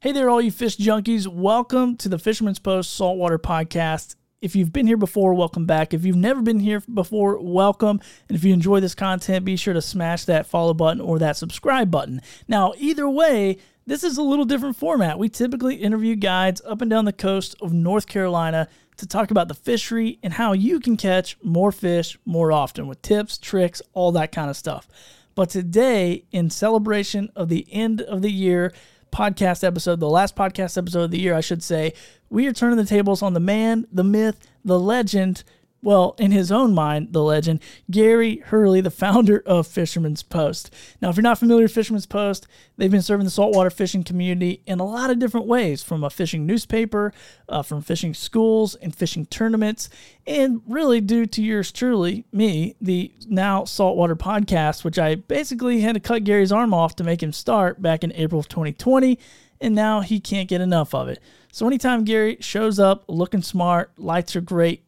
Hey there, all you fish junkies. Welcome to the Fisherman's Post Saltwater Podcast. If you've been here before, welcome back. If you've never been here before, welcome. And if you enjoy this content, be sure to smash that follow button or that subscribe button. Now, either way, this is a little different format. We typically interview guides up and down the coast of North Carolina to talk about the fishery and how you can catch more fish more often with tips, tricks, all that kind of stuff. But today, in celebration of the end of the year podcast episode, the last podcast episode of the year, I should say, we are turning the tables on the man, the myth, the legend. Well, in his own mind, the legend, Gary Hurley, the founder of Fisherman's Post. Now, if you're not familiar with Fisherman's Post, they've been serving the saltwater fishing community in a lot of different ways from a fishing newspaper, uh, from fishing schools and fishing tournaments, and really due to yours truly, me, the now Saltwater Podcast, which I basically had to cut Gary's arm off to make him start back in April of 2020, and now he can't get enough of it. So anytime Gary shows up looking smart, lights are great,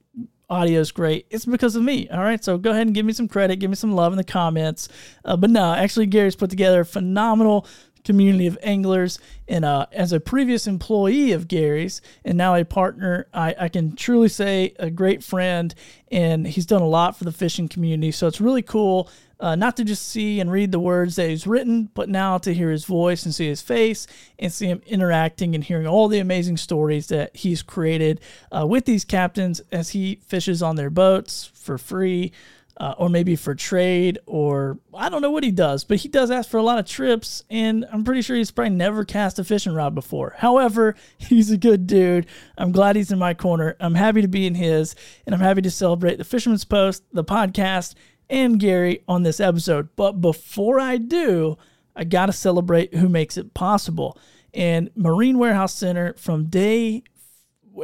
audio's great. It's because of me. All right. So go ahead and give me some credit, give me some love in the comments. Uh, but no, actually, Gary's put together a phenomenal community of anglers. And uh, as a previous employee of Gary's and now a partner, I, I can truly say a great friend. And he's done a lot for the fishing community. So it's really cool. Uh, not to just see and read the words that he's written, but now to hear his voice and see his face and see him interacting and hearing all the amazing stories that he's created uh, with these captains as he fishes on their boats for free. Uh, or maybe for trade, or I don't know what he does, but he does ask for a lot of trips, and I'm pretty sure he's probably never cast a fishing rod before. However, he's a good dude. I'm glad he's in my corner. I'm happy to be in his, and I'm happy to celebrate the Fisherman's Post, the podcast, and Gary on this episode. But before I do, I got to celebrate who makes it possible. And Marine Warehouse Center from day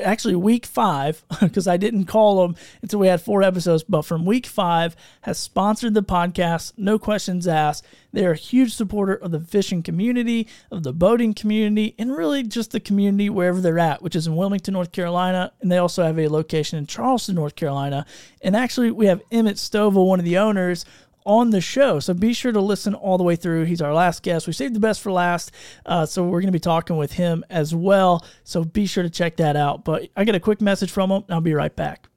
actually week five because I didn't call them until we had four episodes. But from week five, has sponsored the podcast. No questions asked. They're a huge supporter of the fishing community, of the boating community, and really just the community wherever they're at, which is in Wilmington, North Carolina. And they also have a location in Charleston, North Carolina. And actually, we have Emmett Stovall, one of the owners, on the show. So be sure to listen all the way through. He's our last guest. We saved the best for last. Uh, so we're going to be talking with him as well. So be sure to check that out. But I get a quick message from him, I'll be right back.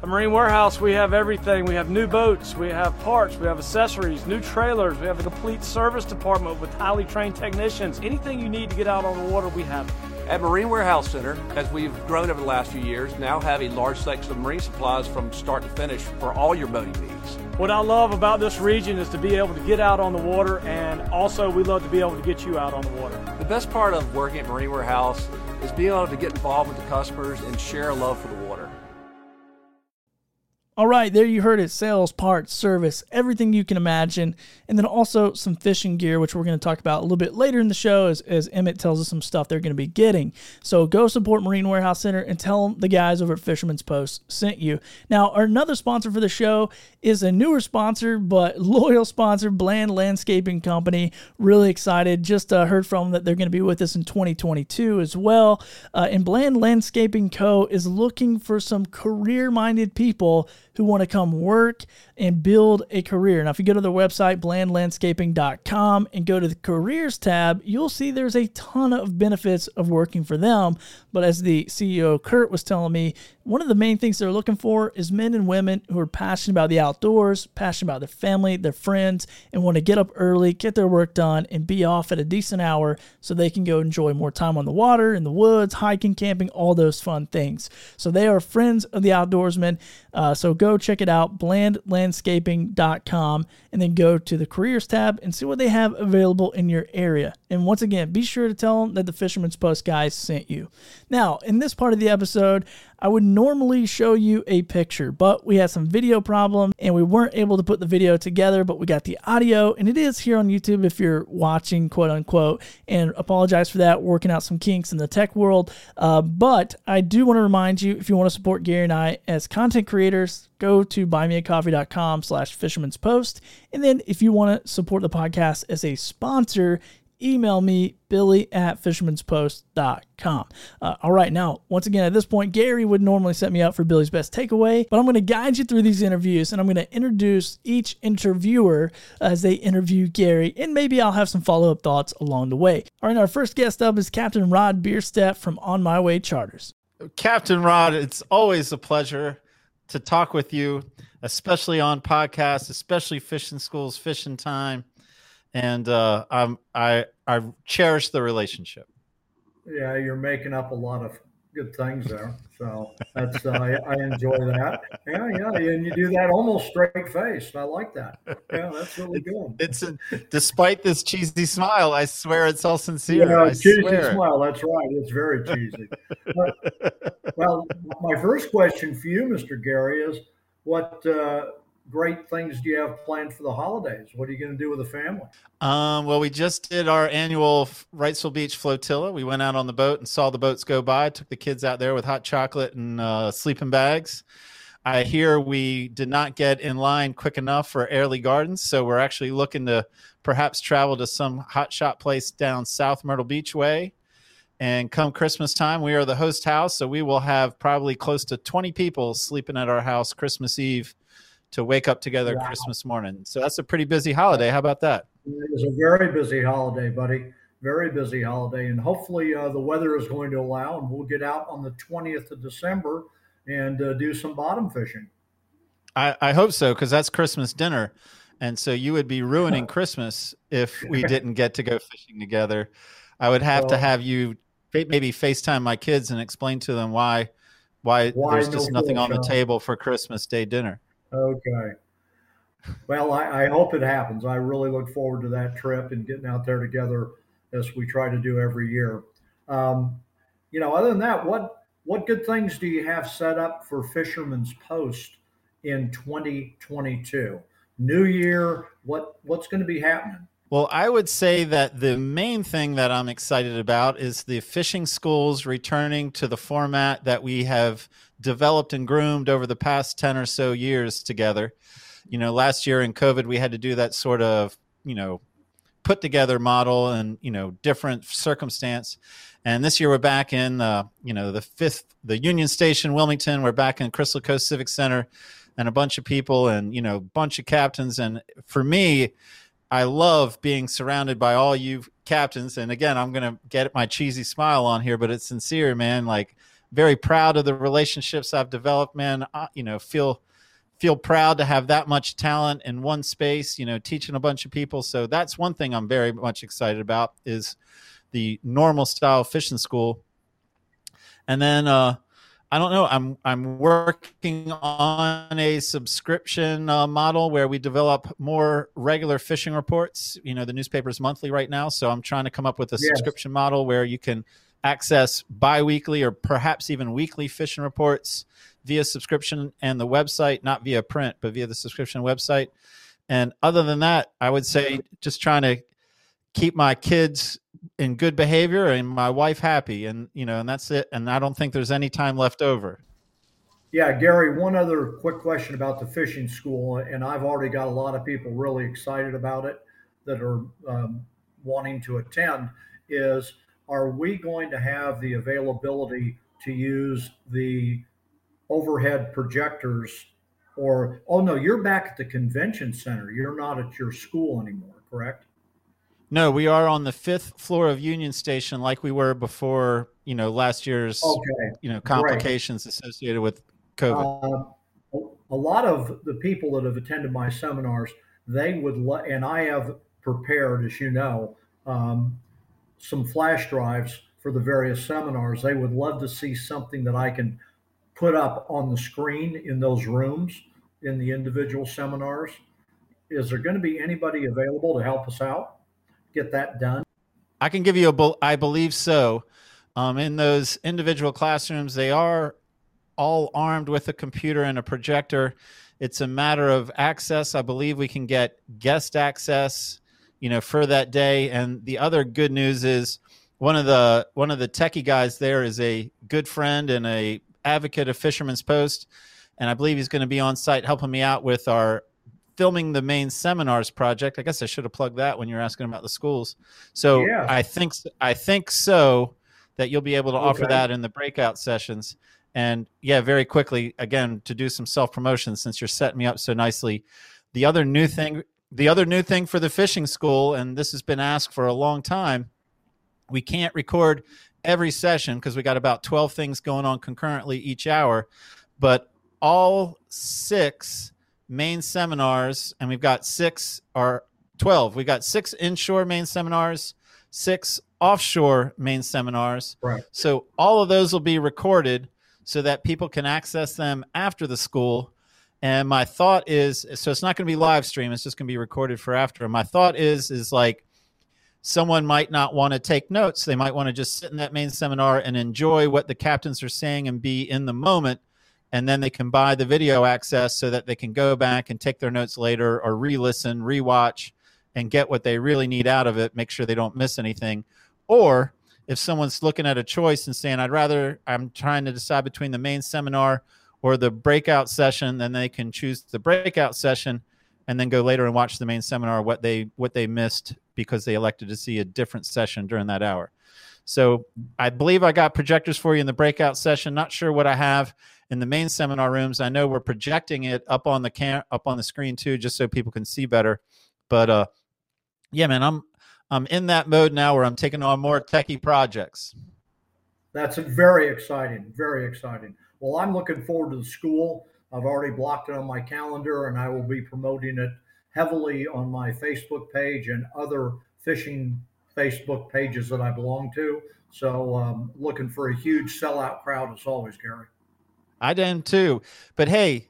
The Marine Warehouse, we have everything. We have new boats, we have parts, we have accessories, new trailers, we have a complete service department with highly trained technicians. Anything you need to get out on the water, we have. At Marine Warehouse Center, as we've grown over the last few years, now have a large selection of marine supplies from start to finish for all your boating needs. What I love about this region is to be able to get out on the water, and also we love to be able to get you out on the water. The best part of working at Marine Warehouse is being able to get involved with the customers and share a love for the water. All right, there you heard it sales, parts, service, everything you can imagine. And then also some fishing gear, which we're going to talk about a little bit later in the show as, as Emmett tells us some stuff they're going to be getting. So go support Marine Warehouse Center and tell them the guys over at Fisherman's Post sent you. Now, our another sponsor for the show is a newer sponsor, but loyal sponsor, Bland Landscaping Company. Really excited. Just uh, heard from them that they're going to be with us in 2022 as well. Uh, and Bland Landscaping Co. is looking for some career minded people who want to come work and build a career. Now, if you go to their website, blandlandscaping.com, and go to the careers tab, you'll see there's a ton of benefits of working for them. But as the CEO, Kurt, was telling me, one of the main things they're looking for is men and women who are passionate about the outdoors, passionate about their family, their friends, and want to get up early, get their work done, and be off at a decent hour so they can go enjoy more time on the water, in the woods, hiking, camping, all those fun things. So they are friends of the outdoorsmen. Uh, so go check it out, blandlandscaping.com, and then go to the careers tab and see what they have available in your area. And once again, be sure to tell them that the Fisherman's Post guys sent you. Now, in this part of the episode, I would normally show you a picture, but we had some video problem and we weren't able to put the video together, but we got the audio and it is here on YouTube if you're watching, quote unquote. And apologize for that, working out some kinks in the tech world. Uh, but I do want to remind you if you want to support Gary and I as content creators, go to buymeacoffee.com slash fisherman's post. And then if you want to support the podcast as a sponsor, email me, billy at fishermanspost.com. Uh, all right, now, once again, at this point, Gary would normally set me up for Billy's best takeaway, but I'm going to guide you through these interviews and I'm going to introduce each interviewer as they interview Gary, and maybe I'll have some follow up thoughts along the way. All right, our first guest up is Captain Rod Bierstedt from On My Way Charters. Captain Rod, it's always a pleasure to talk with you, especially on podcasts, especially fishing schools, fishing time, and uh, I'm I I cherish the relationship. Yeah, you're making up a lot of good things there. So that's uh, I, I enjoy that. Yeah, yeah, and you do that almost straight faced. I like that. Yeah, that's really good. It's a, despite this cheesy smile, I swear it's all sincere. Yeah, I cheesy swear. smile. That's right. It's very cheesy. But- well, my first question for you, Mr. Gary, is what uh, great things do you have planned for the holidays? What are you going to do with the family? Um, well, we just did our annual Wrightsville Beach flotilla. We went out on the boat and saw the boats go by. Took the kids out there with hot chocolate and uh, sleeping bags. I hear we did not get in line quick enough for Airlie Gardens, so we're actually looking to perhaps travel to some hot shot place down South Myrtle Beach way. And come Christmas time, we are the host house, so we will have probably close to 20 people sleeping at our house Christmas Eve to wake up together Wow. Christmas morning. So that's a pretty busy holiday. How about that? It is a very busy holiday, buddy. Very busy holiday, and hopefully uh, the weather is going to allow, and we'll get out on the 20th of December and uh, do some bottom fishing. I, I hope so because that's Christmas dinner, and so you would be ruining Christmas if we didn't get to go fishing together. I would have to have you maybe FaceTime my kids and explain to them why why, Why there's no just nothing on the table for Christmas Day dinner. Okay. Well, I, I hope it happens. I really look forward to that trip and getting out there together as we try to do every year. Um, you know, other than that, what what good things do you have set up for Fisherman's Post in 2022? New Year, what what's going to be happening? Well, I would say that the main thing that I'm excited about is the fishing schools returning to the format that we have developed and groomed over the past 10 or so years together. You know, last year in COVID, we had to do that sort of, you know, put together model and, you know, different circumstance. And this year we're back in, uh, you know, the fifth, the Union Station, Wilmington. We're back in Crystal Coast Civic Center and a bunch of people and, you know, bunch of captains. And for me, I love being surrounded by all you captains. And again, I'm going to get my cheesy smile on here, but it's sincere, man. Like, very proud of the relationships I've developed, man. I, you know, feel feel proud to have that much talent in one space. You know, teaching a bunch of people. So that's one thing I'm very much excited about is the normal style fishing school. And then uh, I don't know. I'm I'm working on a subscription uh, model where we develop more regular fishing reports. You know, the newspaper's monthly right now, so I'm trying to come up with a Yes. subscription model where you can access biweekly or perhaps even weekly fishing reports via subscription and the website, not via print, but via the subscription website. And other than that, I would say just trying to keep my kids in good behavior and my wife happy and you know and that's it and i don't think there's any time left over Yeah, Gary, one other quick question about the fishing school, and I've already got a lot of people really excited about it that are um, wanting to attend. Is are we going to have the availability to use the overhead projectors? Or, oh no, you're back at the convention center. You're not at your school anymore, correct? no we are on the fifth floor of union station like we were before you know last year's Okay. you know complications associated with covid Uh, a lot of the people that have attended my seminars, they would, lo- and I have prepared, as you know, um, some flash drives for the various seminars. They would love to see something that I can put up on the screen in those rooms in the individual seminars. Is there going to be anybody available to help us out? Get that done? I can give you a, I believe so. Um, in those individual classrooms, they are all armed with a computer and a projector. It's a matter of access. I believe we can get guest access, you know, for that day. And the other good news is one of the one of the techie guys there is a good friend and a advocate of Fisherman's Post, and I believe he's going to be on site helping me out with our filming the main seminars project. I guess I should have plugged that when you're asking about the schools. So Yeah. I think I think so that you'll be able to offer that in the breakout sessions. And yeah, very quickly again to do some self promotion since you're setting me up so nicely. The other new thing, the other new thing for the fishing school, and this has been asked for a long time, we can't record every session because we got about 12 things going on concurrently each hour but all six main seminars and we've got six or 12 we've got six inshore main seminars six offshore main seminars Right. so all of those will be recorded so that people can access them after the school and my thought is so it's not going to be live stream it's just going to be recorded for after my thought is is like someone might not want to take notes. They might want to just sit in that main seminar and enjoy what the captains are saying and be in the moment. And then they can buy the video access so that they can go back and take their notes later or re listen, re watch, and get what they really need out of it, make sure they don't miss anything. Or if someone's looking at a choice and saying, I'd rather, I'm trying to decide between the main seminar or the breakout session, then they can choose the breakout session and then go later and watch the main seminar what they what they missed because they elected to see a different session during that hour. So I believe I got projectors for you in the breakout session. Not sure what I have in the main seminar rooms. I know we're projecting it up on the cam up on the screen too, just so people can see better. But uh, yeah, man, I'm I'm in that mode now where I'm taking on more techie projects. That's very exciting. Very exciting. Well, I'm looking forward to the school. I've already blocked it on my calendar, and I will be promoting it heavily on my Facebook page and other fishing Facebook pages that I belong to. So, um, looking for a huge sellout crowd as always, Gary. I am too. But hey,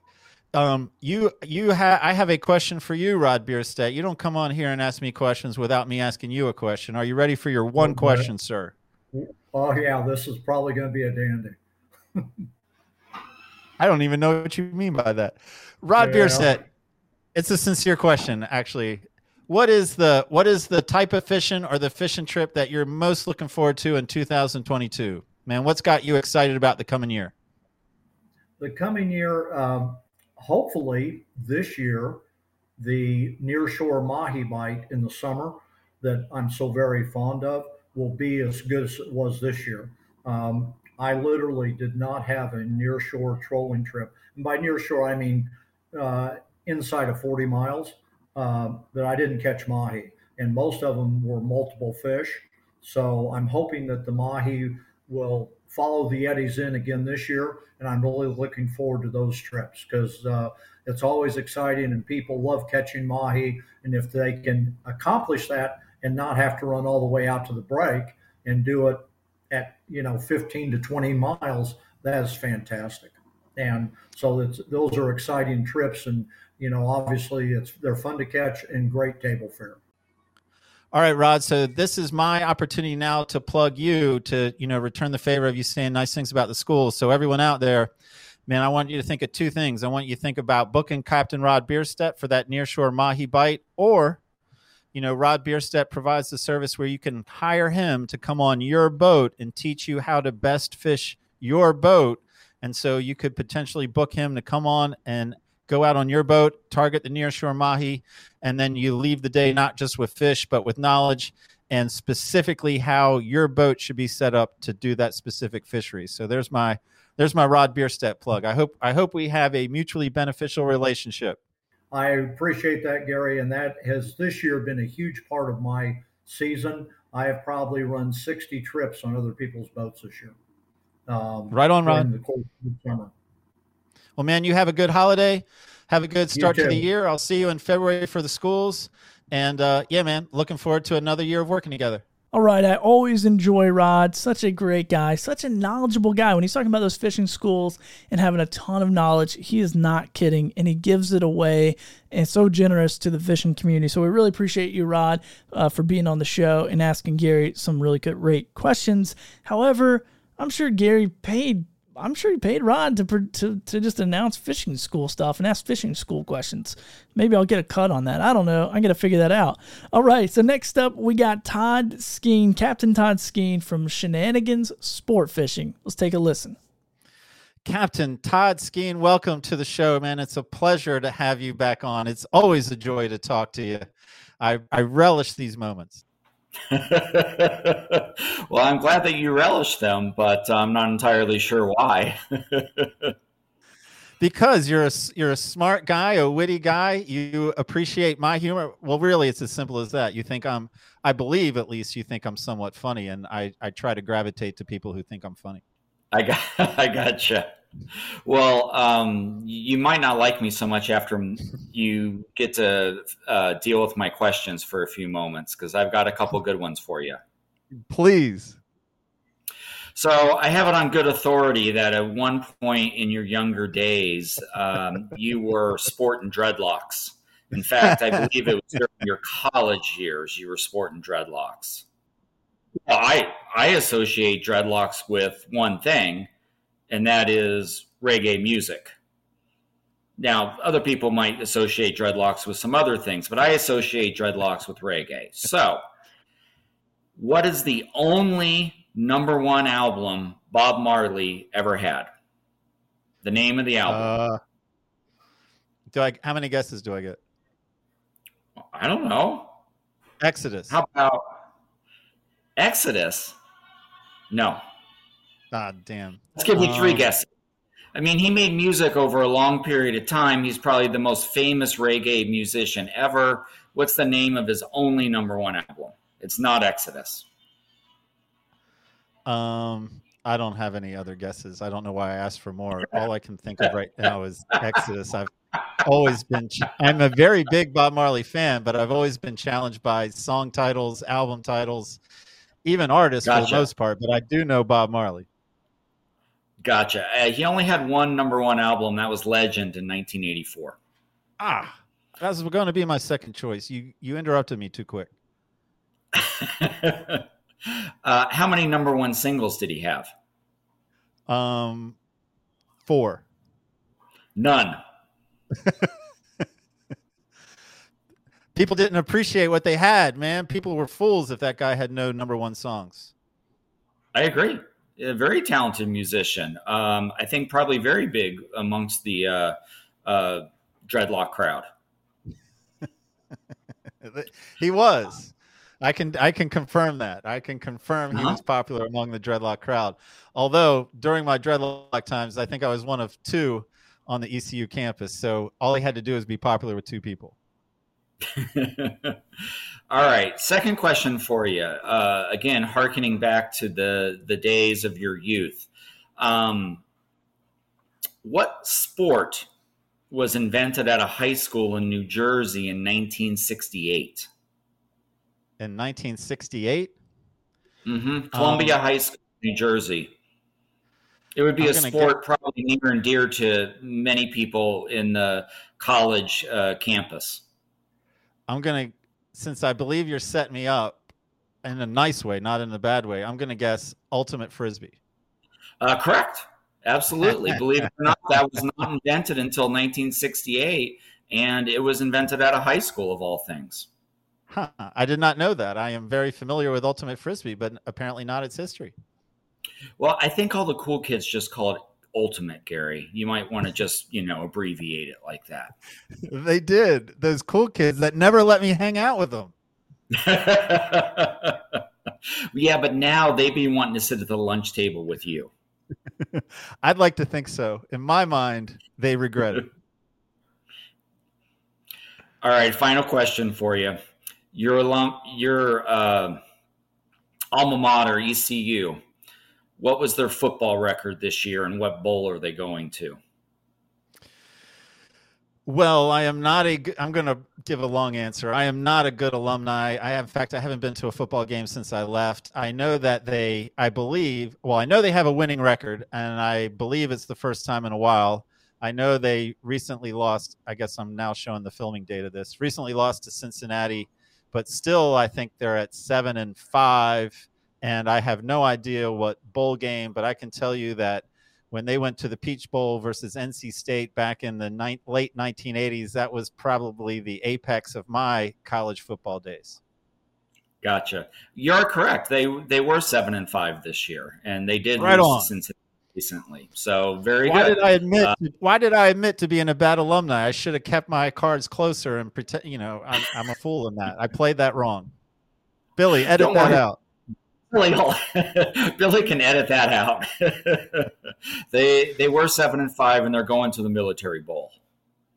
um, you you have I have a question for you, Rod Bierstedt. You don't come on here and ask me questions without me asking you a question. Are you ready for your one Okay. question, sir? Oh yeah, this is probably going to be a dandy. I don't even know what you mean by that. Rod Yeah. Bierstedt, it's a sincere question, actually. What is the what is the type of fishing or the fishing trip that you're most looking forward to in 2022? Man, what's got you excited about the coming year? the coming year, um, hopefully this year, the nearshore mahi bite in the summer that I'm so very fond of will be as good as it was this year. Um, I literally did not have a nearshore trolling trip. And by nearshore, I mean uh, inside of 40 miles um, that I didn't catch mahi. And most of them were multiple fish. So I'm hoping that the mahi will follow the eddies in again this year. And I'm really looking forward to those trips because uh, it's always exciting and people love catching mahi. And if they can accomplish that and not have to run all the way out to the break and do it at, you know, 15 to 20 miles, that is fantastic. And so it's, those are exciting trips. And, you know, obviously it's, they're fun to catch and great table fare. All right, Rod. So this is my opportunity now to plug you to, you know, return the favor of you saying nice things about the school. So everyone out there, man, I want you to think of two things. I want you to think about booking Captain Rod Bierstedt for that nearshore mahi bite, or, you know, Rod Bierstedt provides the service where you can hire him to come on your boat and teach you how to best fish your boat. And so you could potentially book him to come on and go out on your boat, target the nearshore mahi, and then you leave the day not just with fish but with knowledge and specifically how your boat should be set up to do that specific fishery. So there's my there's my Rod Bierstedt plug. I hope I hope we have a mutually beneficial relationship. I appreciate that, Gary, and that has this year been a huge part of my season. I have probably run 60 trips on other people's boats this year. Um, Right on, Rod. The course summer. Well, man, you have a good holiday. Have a good start to the year. I'll see you in February for the schools. And uh, yeah, man, looking forward to another year of working together. All right, I always enjoy Rod. Such a great guy, such a knowledgeable guy. When he's talking about those fishing schools and having a ton of knowledge, he is not kidding, and he gives it away and so generous to the fishing community. So we really appreciate you, Rod, uh, for being on the show and asking Gary some really good, great questions. However, I'm sure Gary paid. I'm sure he paid Rod to, to to just announce fishing school stuff and ask fishing school questions. Maybe I'll get a cut on that. I don't know. I got to figure that out. All right. So next up, we got Todd Skeen, Captain Todd Skeen from Shenanigans Sport Fishing. Let's take a listen. Captain Todd Skeen, welcome to the show, man. It's a pleasure to have you back on. It's always a joy to talk to you. I, I relish these moments. well, I'm glad that you relish them, but uh, I'm not entirely sure why. because you're a you're a smart guy, a witty guy. You appreciate my humor. Well, really, it's as simple as that. You think I'm, I believe at least, you think I'm somewhat funny, and I I try to gravitate to people who think I'm funny. I got, I gotcha. Well, um, you might not like me so much after you get to uh, deal with my questions for a few moments because I've got a couple good ones for you. Please. So I have it on good authority that at one point in your younger days, um, you were sporting dreadlocks. In fact, I believe it was during your college years you were sporting dreadlocks. I I associate dreadlocks with one thing, and that is reggae music. Now, other people might associate dreadlocks with some other things, but I associate dreadlocks with reggae. So, what is the only number one album Bob Marley ever had? The name of the album. Uh, do I? How many guesses do I get? I don't know. Exodus. How about Exodus? No. God damn. Let's give you three Um, guesses. I mean, he made music over a long period of time. He's probably the most famous reggae musician ever. What's the name of his only number one album? It's not Exodus. Um, I don't have any other guesses. I don't know why I asked for more. All I can think of right now is Exodus. I've always been. ch- I'm a very big Bob Marley fan, but I've always been challenged by song titles, album titles, even artists for the most part. But I do know Bob Marley. Gotcha. Uh, he only had one number one album. That was Legend in 1984. Ah, that was going to be my second choice. You you interrupted me too quick. uh, how many number one singles did he have? Um, four. None. People didn't appreciate what they had, man. People were fools if that guy had no number one songs. I agree. A very talented musician. Um, I think probably very big amongst the uh, uh, dreadlock crowd. He was. I can I can confirm that. I can confirm he Uh-huh. was popular among the dreadlock crowd. Although during my dreadlock times, I think I was one of two on the ECU campus. So all he had to do is be popular with two people. All right. Second question for you. Uh, again, harkening back to the the days of your youth. Um, what sport was invented at a high school in New Jersey in 1968? In 1968, hmm Columbia Um, High School, New Jersey. It would be I'm a sport probably near and dear to many people in the college uh, campus. I'm gonna since I believe you're setting me up in a nice way, not in a bad way. I'm gonna guess ultimate frisbee. Uh, correct. Absolutely. Believe it or not, that was not invented until 1968, and it was invented at a high school of all things. Huh. I did not know that. I am very familiar with ultimate frisbee, but apparently not its history. Well, I think all the cool kids just call it ultimate, Gary. You might want to just, you know, abbreviate it like that. They did. Those cool kids that never let me hang out with them. yeah, but now they've been wanting to sit at the lunch table with you. I'd like to think so. In my mind, they regret it. All right, final question for you. Your alum, your uh, alma mater, ECU. What was their football record this year, and what bowl are they going to? Well, I am not a. I'm going to give a long answer. I am not a good alumni. I, in fact, I haven't been to a football game since I left. I know that they, I believe, well, I know they have a winning record, and I believe it's the first time in a while. I know they recently lost. I guess I'm now showing the filming date of this. Recently lost to Cincinnati, but still, I think they're at seven and five. And I have no idea what bowl game, but I can tell you that when they went to the Peach Bowl versus NC State back in the ni- late 1980s, that was probably the apex of my college football days. Gotcha. You're correct. They they were seven and five this year, and they did Right lose. Cincinnati. recently. So very Why good. did I admit? Uh, why did I admit to being a bad alumni? I should have kept my cards closer and pretend. You know, I'm, I'm a fool in that. I played that wrong. Billy, edit that worry. out. Billy, Billy can edit that out. they they were seven and five, and they're going to the military bowl.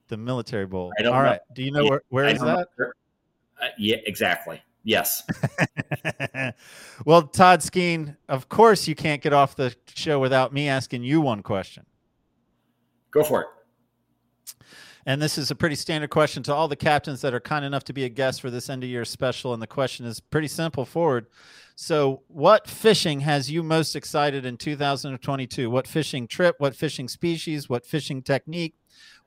The military bowl. I don't All know. right. Do you know Yeah, where where is that? Uh, yeah, exactly. Yes. well, Todd Skeen, of course you can't get off the show without me asking you one question. Go for it. And this is a pretty standard question to all the captains that are kind enough to be a guest for this end of year special. And the question is pretty simple forward. So, what fishing has you most excited in 2022? What fishing trip? What fishing species? What fishing technique?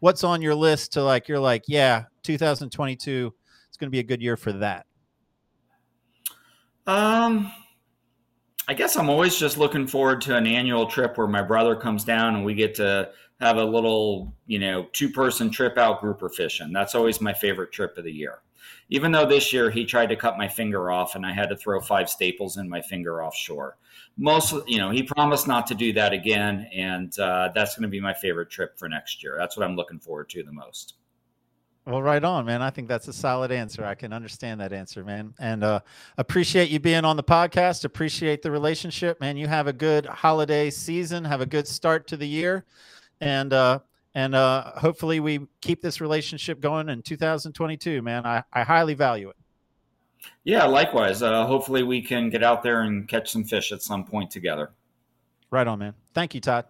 What's on your list to like, you're like, yeah, 2022, it's going to be a good year for that? Um, I guess I'm always just looking forward to an annual trip where my brother comes down and we get to have a little, you know, two person trip out grouper fishing. That's always my favorite trip of the year. Even though this year he tried to cut my finger off and I had to throw five staples in my finger offshore. Most, you know, he promised not to do that again, and uh, that's going to be my favorite trip for next year. That's what I'm looking forward to the most. Well, right on, man. I think that's a solid answer. I can understand that answer, man. And uh, appreciate you being on the podcast. Appreciate the relationship, man. You have a good holiday season. Have a good start to the year, and uh, and uh, hopefully we keep this relationship going in 2022, man. I, I highly value it. Yeah, likewise. Uh, hopefully, we can get out there and catch some fish at some point together. Right on, man. Thank you, Todd.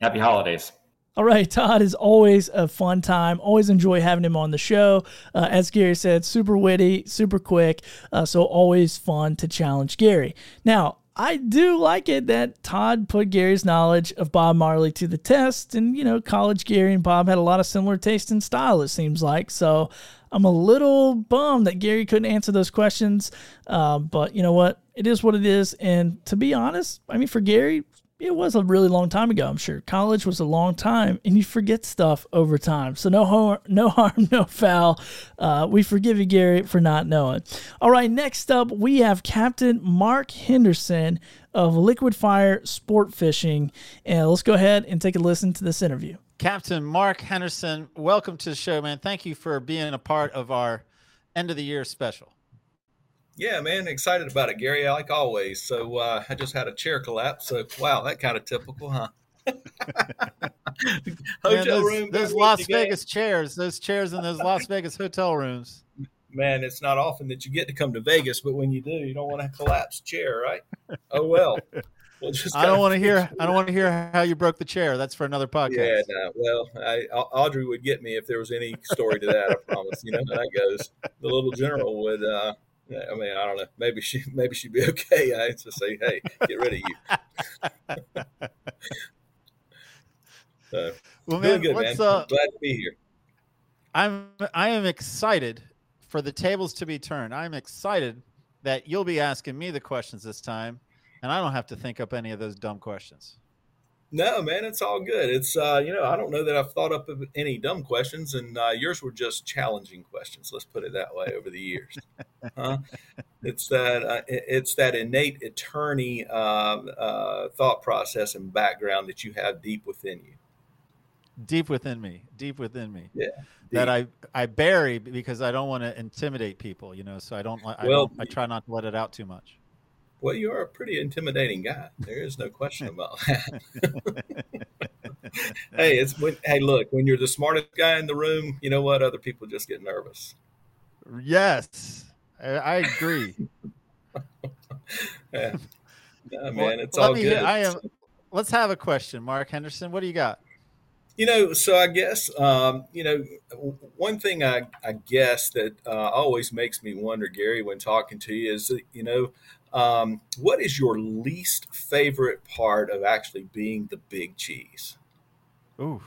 Happy holidays. All right, Todd is always a fun time. Always enjoy having him on the show. Uh, as Gary said, super witty, super quick. Uh, so always fun to challenge Gary. Now, I do like it that Todd put Gary's knowledge of Bob Marley to the test. And, you know, college Gary and Bob had a lot of similar taste and style, it seems like. So I'm a little bummed that Gary couldn't answer those questions. Uh, but you know what? It is what it is. And to be honest, I mean, for Gary, it was a really long time ago. I'm sure college was a long time, and you forget stuff over time. So no harm, no harm, no foul. Uh, we forgive you, Gary, for not knowing. All right, next up we have Captain Mark Henderson of Liquid Fire Sport Fishing, and let's go ahead and take a listen to this interview. Captain Mark Henderson, welcome to the show, man. Thank you for being a part of our end of the year special. Yeah, man, excited about it, Gary, like always. So uh, I just had a chair collapse. So wow, that kind of typical, huh? Man, Hotel those, room. those Las meat today. Vegas chairs, those chairs in those Las Vegas hotel rooms. Man, it's not often that you get to come to Vegas, but when you do, you don't want to collapse chair, right? Oh well. We'll I don't want to hear. it. I don't want to hear how you broke the chair. That's for another podcast. Yeah, no. Well, I, Audrey would get me if there was any story to that. I promise. You know how that goes. The little general would. uh yeah, I mean, I don't know. Maybe she, maybe she'd be okay. I to say, "Hey, get rid of you." So, Well, man, good, man. let's. Uh, Glad to be here. I'm. I am excited for the tables to be turned. I'm excited that you'll be asking me the questions this time, and I don't have to think up any of those dumb questions. No, man, it's all good. It's uh, you know, I don't know that I've thought up of any dumb questions, and uh, yours were just challenging questions. Let's put it that way. Over the years, huh? It's that uh, it's that innate attorney um, uh, thought process and background that you have deep within you. Deep within me, deep within me, Yeah, that. I I bury because I don't want to intimidate people. You know, so I don't. I, Well- don't, I try not to let it out too much. Well, you are a pretty intimidating guy. There is no question about that. hey, it's when hey, look, when you're the smartest guy in the room, you know what? Other people just get nervous. Yes, I, agree. Yeah, yeah man, it's let all me good. I am. Let's have a question, Mark Henderson. What do you got? You know, so I guess um, you know one thing I, I guess that uh, always makes me wonder, Gary, when talking to you is you know um, what is your least favorite part of actually being the big cheese? Ooh.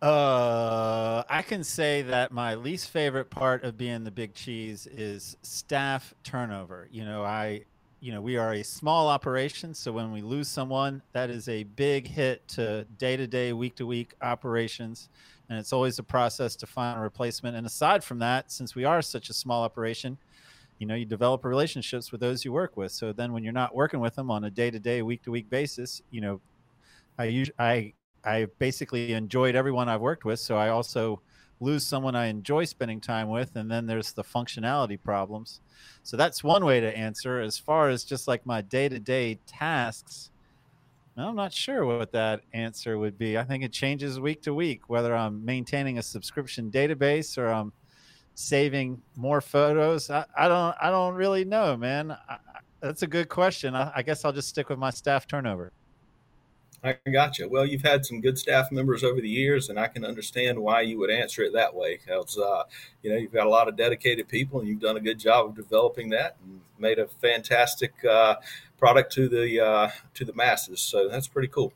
Uh, I can say that my least favorite part of being the big cheese is staff turnover. You know, I, you know, we are a small operation, so when we lose someone, that is a big hit to day to day, week to week operations, and it's always a process to find a replacement. And aside from that, since we are such a small operation, you know you develop relationships with those you work with. So then when you're not working with them on a day-to-day week-to-week basis you know i usually i i basically enjoyed everyone i've worked with. So i also lose someone i enjoy spending time with and then there's the functionality problems. So that's one way to answer. As far as just like my day-to-day tasks I'm not sure what that answer would be. I think it changes week to week, whether I'm maintaining a subscription database or I'm saving more photos. I, I don't, I don't really know, man. I, that's a good question. I, I, guess I'll just stick with my staff turnover. I got you. Well, you've had some good staff members over the years, and I can understand why you would answer it that way. Because uh, you know you've got a lot of dedicated people, and you've done a good job of developing that and made a fantastic uh, product to the uh, to the masses. So that's pretty cool.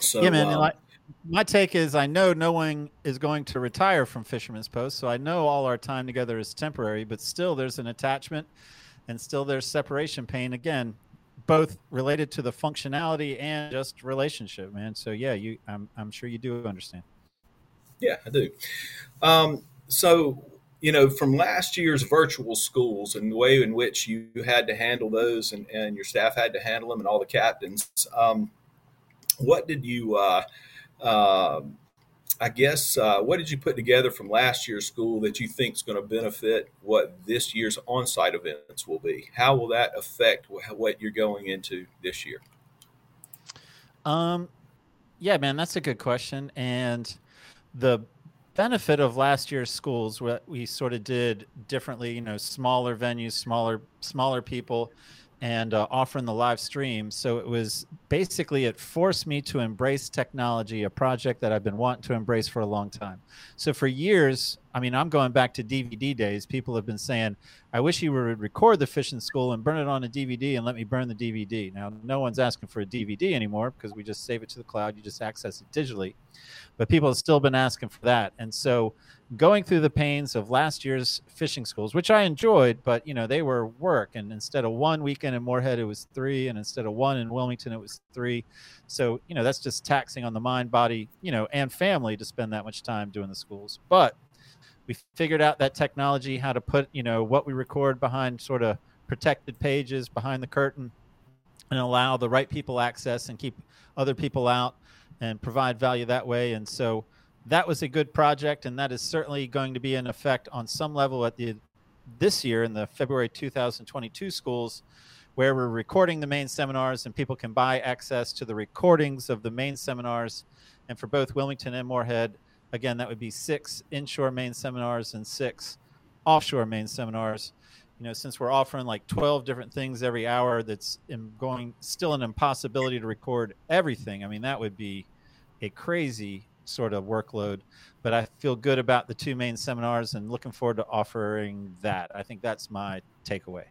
So yeah, man. Um, like, my take is I know no one is going to retire from Fisherman's Post, so I know all our time together is temporary, but still there's an attachment and still there's separation pain again, both related to the functionality and just relationship, man. So yeah, you I'm I'm sure you do understand. Yeah, I do. Um, so you know, from last year's virtual schools and the way in which you had to handle those and, and your staff had to handle them and all the captains, um, what did you, uh, uh, I guess, uh, what did you put together from last year's school that you think is going to benefit what this year's on site events will be? How will that affect what you're going into this year? Um, yeah, man, that's a good question. And the benefit of last year's schools what we sort of did differently you know smaller venues smaller smaller people and uh, offering the live stream. So it was basically it forced me to embrace technology a project that i've been wanting to embrace for a long time. So for years i mean i'm going back to dvd days people have been saying i wish you would record the fishing school and burn it on a dvd and let me burn the dvd now no one's asking for a dvd anymore because we just save it to the cloud you just access it digitally but people have still been asking for that. And so going through the pains of last year's fishing schools, which I enjoyed, but you know, they were work. And instead of one weekend in Morehead, it was three. And instead of one in Wilmington, it was three. So, you know, that's just taxing on the mind, body, you know, and family to spend that much time doing the schools. But we figured out that technology, how to put, you know, what we record behind sort of protected pages behind the curtain and allow the right people access and keep other people out and provide value that way. And so that was a good project, and that is certainly going to be an effect on some level at the this year in the February 2022 schools, where we're recording the main seminars and people can buy access to the recordings of the main seminars. And for both Wilmington and Morehead, again, that would be six inshore main seminars and six offshore main seminars. You know, since we're offering like 12 different things every hour, that's going still an impossibility to record everything. I mean, that would be a crazy sort of workload, but I feel good about the two main seminars and looking forward to offering that. I think that's my takeaway.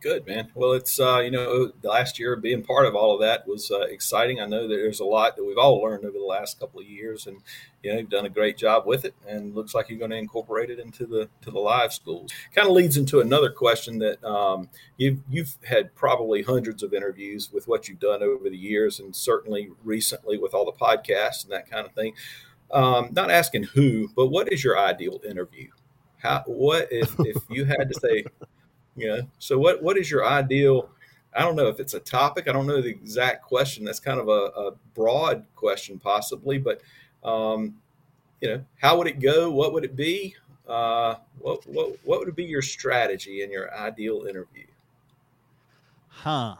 Good man. Well, it's uh, you know the last year being part of all of that was uh, exciting. I know there's a lot that we've all learned over the last couple of years, and you know you've done a great job with it, and looks like you're going to incorporate it into the to the live schools. Kind of leads into another question that um, you've you've had probably hundreds of interviews with what you've done over the years, and certainly recently with all the podcasts and that kind of thing. Um, not asking who, but what is your ideal interview? How what if if you had to say yeah. So what what is your ideal? I don't know if it's a topic. I don't know the exact question. That's kind of a, a broad question, possibly. But um, you know, how would it go? What would it be? Uh, what what what would be your strategy in your ideal interview? Huh.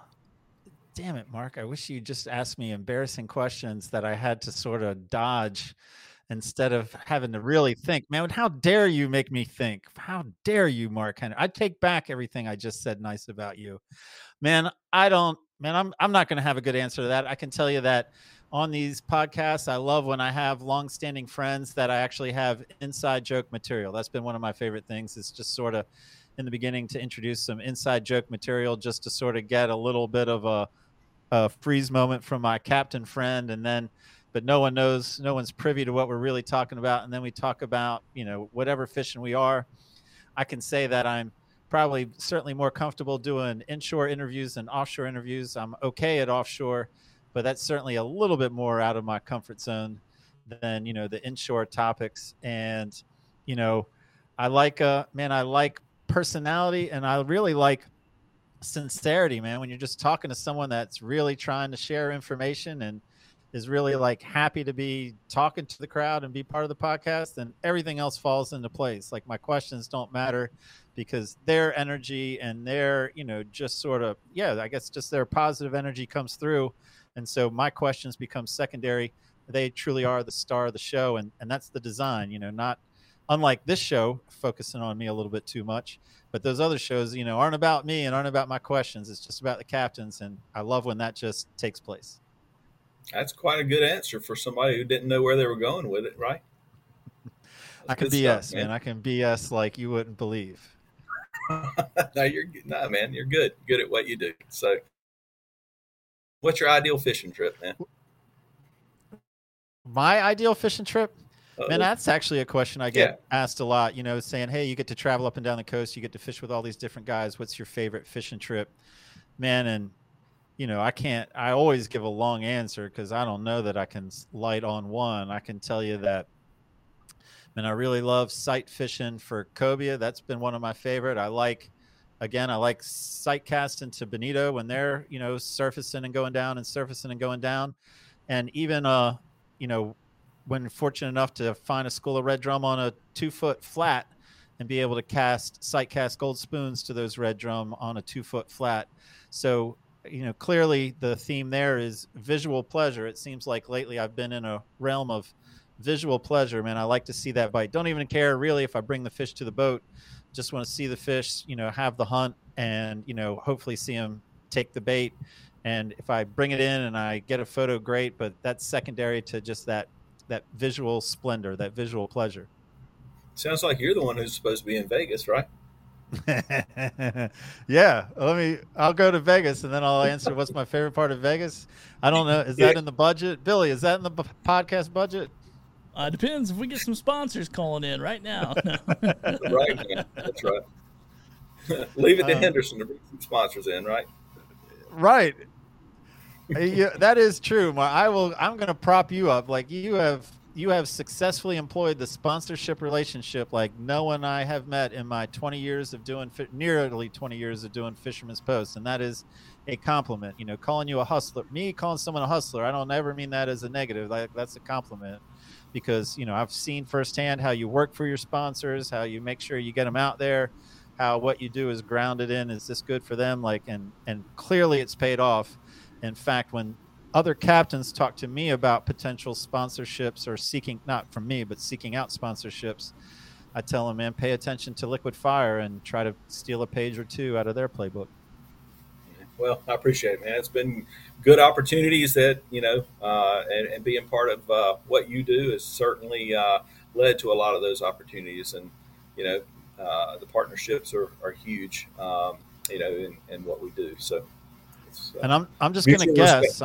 Damn it, Mark. I wish you just asked me embarrassing questions that I had to sort of dodge instead of having to really think. Man, how dare you make me think? How dare you, Mark Henry? I take back everything I just said nice about you. Man, I don't man, I'm I'm not gonna have a good answer to that. I can tell you that on these podcasts, I love when I have long-standing friends that I actually have inside joke material. That's been one of my favorite things. It's just sort of in the beginning to introduce some inside joke material just to sort of get a little bit of a, a freeze moment from my captain friend and then but no one knows, no one's privy to what we're really talking about. And then we talk about, you know, whatever fishing we are. I can say that I'm probably certainly more comfortable doing inshore interviews than offshore interviews. I'm okay at offshore, but that's certainly a little bit more out of my comfort zone than, you know, the inshore topics. And, you know, I like, uh, man, I like personality, and I really like sincerity, man. When you're just talking to someone that's really trying to share information and is really like happy to be talking to the crowd and be part of the podcast, and everything else falls into place. Like my questions don't matter because their energy and their, you know, just sort of, yeah, I guess just their positive energy comes through. And so my questions become secondary. They truly are the star of the show. And, and that's the design, you know, not unlike this show, focusing on me a little bit too much. But those other shows, you know, aren't about me and aren't about my questions. It's just about the captains. And I love when that just takes place. That's quite a good answer for somebody who didn't know where they were going with it, right? I can BS, stuff, man. man. I can BS like you wouldn't believe. no, you're no man. You're good. Good at what you do. So, what's your ideal fishing trip, man? My ideal fishing trip, Uh-oh. Man, that's actually a question I get Yeah. asked a lot. You know, saying, "Hey, you get to travel up and down the coast. You get to fish with all these different guys. What's your favorite fishing trip?" Man, and you know, I can't. I always give a long answer because I don't know that I can light on one. I can tell you that. Man, I really love sight fishing for cobia. That's been one of my favorite. I like, again, I like sight casting to bonito when they're you know surfacing and going down and surfacing and going down, and even uh, you know, when fortunate enough to find a school of red drum on a two foot flat and be able to cast sight cast gold spoons to those red drum on a two foot flat. So, you know, clearly the theme there is visual pleasure. It seems like lately I've been in a realm of visual pleasure, man. I like to see that bite. Don't even care really if I bring the fish to the boat. Just want to see the fish, you know, have the hunt and, you know, hopefully see them take the bait. And if I bring it in and I get a photo, great. But that's secondary to just that that visual splendor, that visual pleasure. Sounds like you're the one who's supposed to be in Vegas, right? yeah, let me. I'll go to Vegas and then I'll answer what's my favorite part of Vegas. I don't know. Is that in the budget, Billy? Is that in the b- podcast budget? Uh, depends if we get some sponsors calling in right now. No. Right. man. That's right. Leave it to Um, Henderson to bring some sponsors in, right? Right. Uh, yeah, that is true. My, I will. I'm going to prop you up. Like you have. You have successfully employed the sponsorship relationship like no one I have met in my 20 years of doing nearly 20 years of doing Fisherman's Post, and that is a compliment. You know, calling you a hustler, me calling someone a hustler, I don't ever mean that as a negative. Like that's a compliment because you know I've seen firsthand how you work for your sponsors, how you make sure you get them out there, how what you do is grounded in is this good for them, like and and clearly it's paid off. In fact, when other captains talk to me about potential sponsorships or seeking not from me but seeking out sponsorships, I tell them, man, pay attention to Liquid Fire and try to steal a page or two out of their playbook. Well, I appreciate it, man. It's been good opportunities that you know, uh, and, and being part of uh, what you do has certainly uh, led to a lot of those opportunities. And you know, uh, the partnerships are, are huge, um, you know, in, in what we do. So, uh, And I'm I'm just gonna Mutual guess.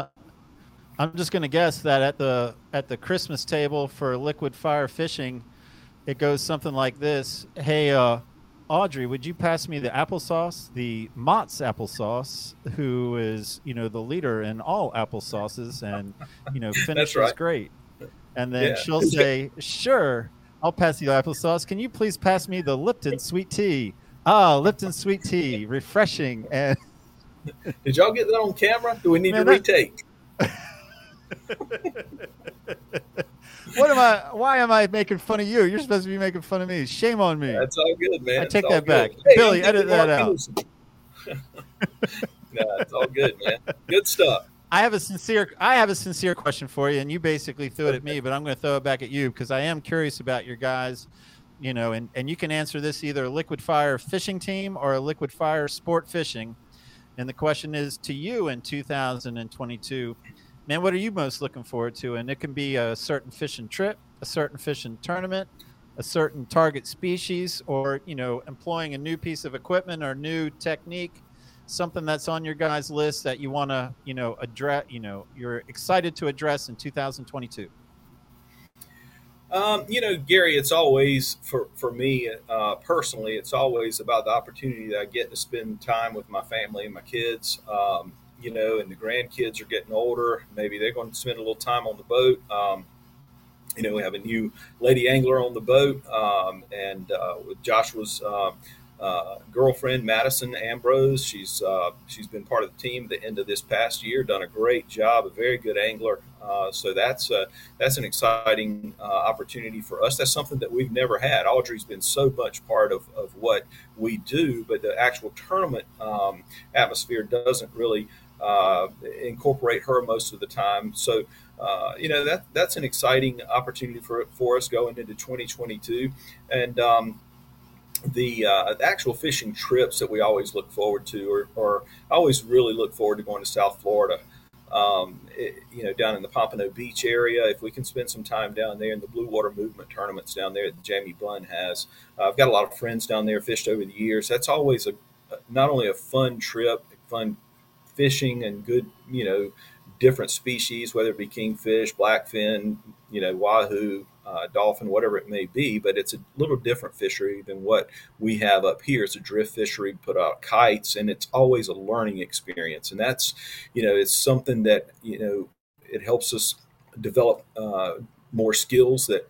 I'm just gonna guess that at the at the Christmas table for liquid fire fishing, it goes something like this. Hey, uh, Audrey, would you pass me the applesauce, the Mott's applesauce, who is you know the leader in all applesauces and you know finishes right. great. And then Yeah. she'll say, "Sure, I'll pass you the applesauce. Can you please pass me the Lipton sweet tea? Ah, Lipton sweet tea, refreshing and." did y'all get that on camera? Do we need Man, to that- retake? what am I? Why am I making fun of you? You're supposed to be making fun of me. Shame on me. That's all good, man. I take that back. Hey, Billy, edit that out. No, it's all good, man. Good stuff. I have a sincere. I have a sincere question for you, and you basically threw it at me, but I'm going to throw it back at you because I am curious about your guys. You know, and and you can answer this either a liquid fire fishing team or a liquid fire sport fishing. And the question is to you in 2022, man, what are you most looking forward to? And it can be a certain fishing trip, a certain fishing tournament, a certain target species, or you know, employing a new piece of equipment or new technique, something that's on your guys' list that you want to, you know, address. You know, you're excited to address in 2022. Um, you know, Gary, it's always for for me uh, personally, it's always about the opportunity that I get to spend time with my family and my kids. Um, you know, and the grandkids are getting older. Maybe they're going to spend a little time on the boat. Um, you know, we have a new lady angler on the boat, um, and uh, with Joshua's um, uh, girlfriend Madison Ambrose. She's uh, she's been part of the team at the end of this past year, done a great job, a very good angler. Uh, so that's uh, that's an exciting uh, opportunity for us. That's something that we've never had. Audrey's been so much part of, of what we do, but the actual tournament um, atmosphere doesn't really uh, incorporate her most of the time. So. you know that that's an exciting opportunity for for us going into 2022, and um, the, uh, the actual fishing trips that we always look forward to, or, always really look forward to going to South Florida. Um, it, you know, down in the Pompano Beach area, if we can spend some time down there in the Blue Water Movement tournaments down there that Jamie Bunn has, uh, I've got a lot of friends down there fished over the years. That's always a not only a fun trip, fun fishing, and good, you know, different species, whether it be kingfish, blackfin, you know, wahoo, uh, dolphin, whatever it may be, but it's a little different fishery than what we have up here. It's a drift fishery, put out kites, and it's always a learning experience. And that's, you know, it's something that, you know, it helps us develop uh, more skills that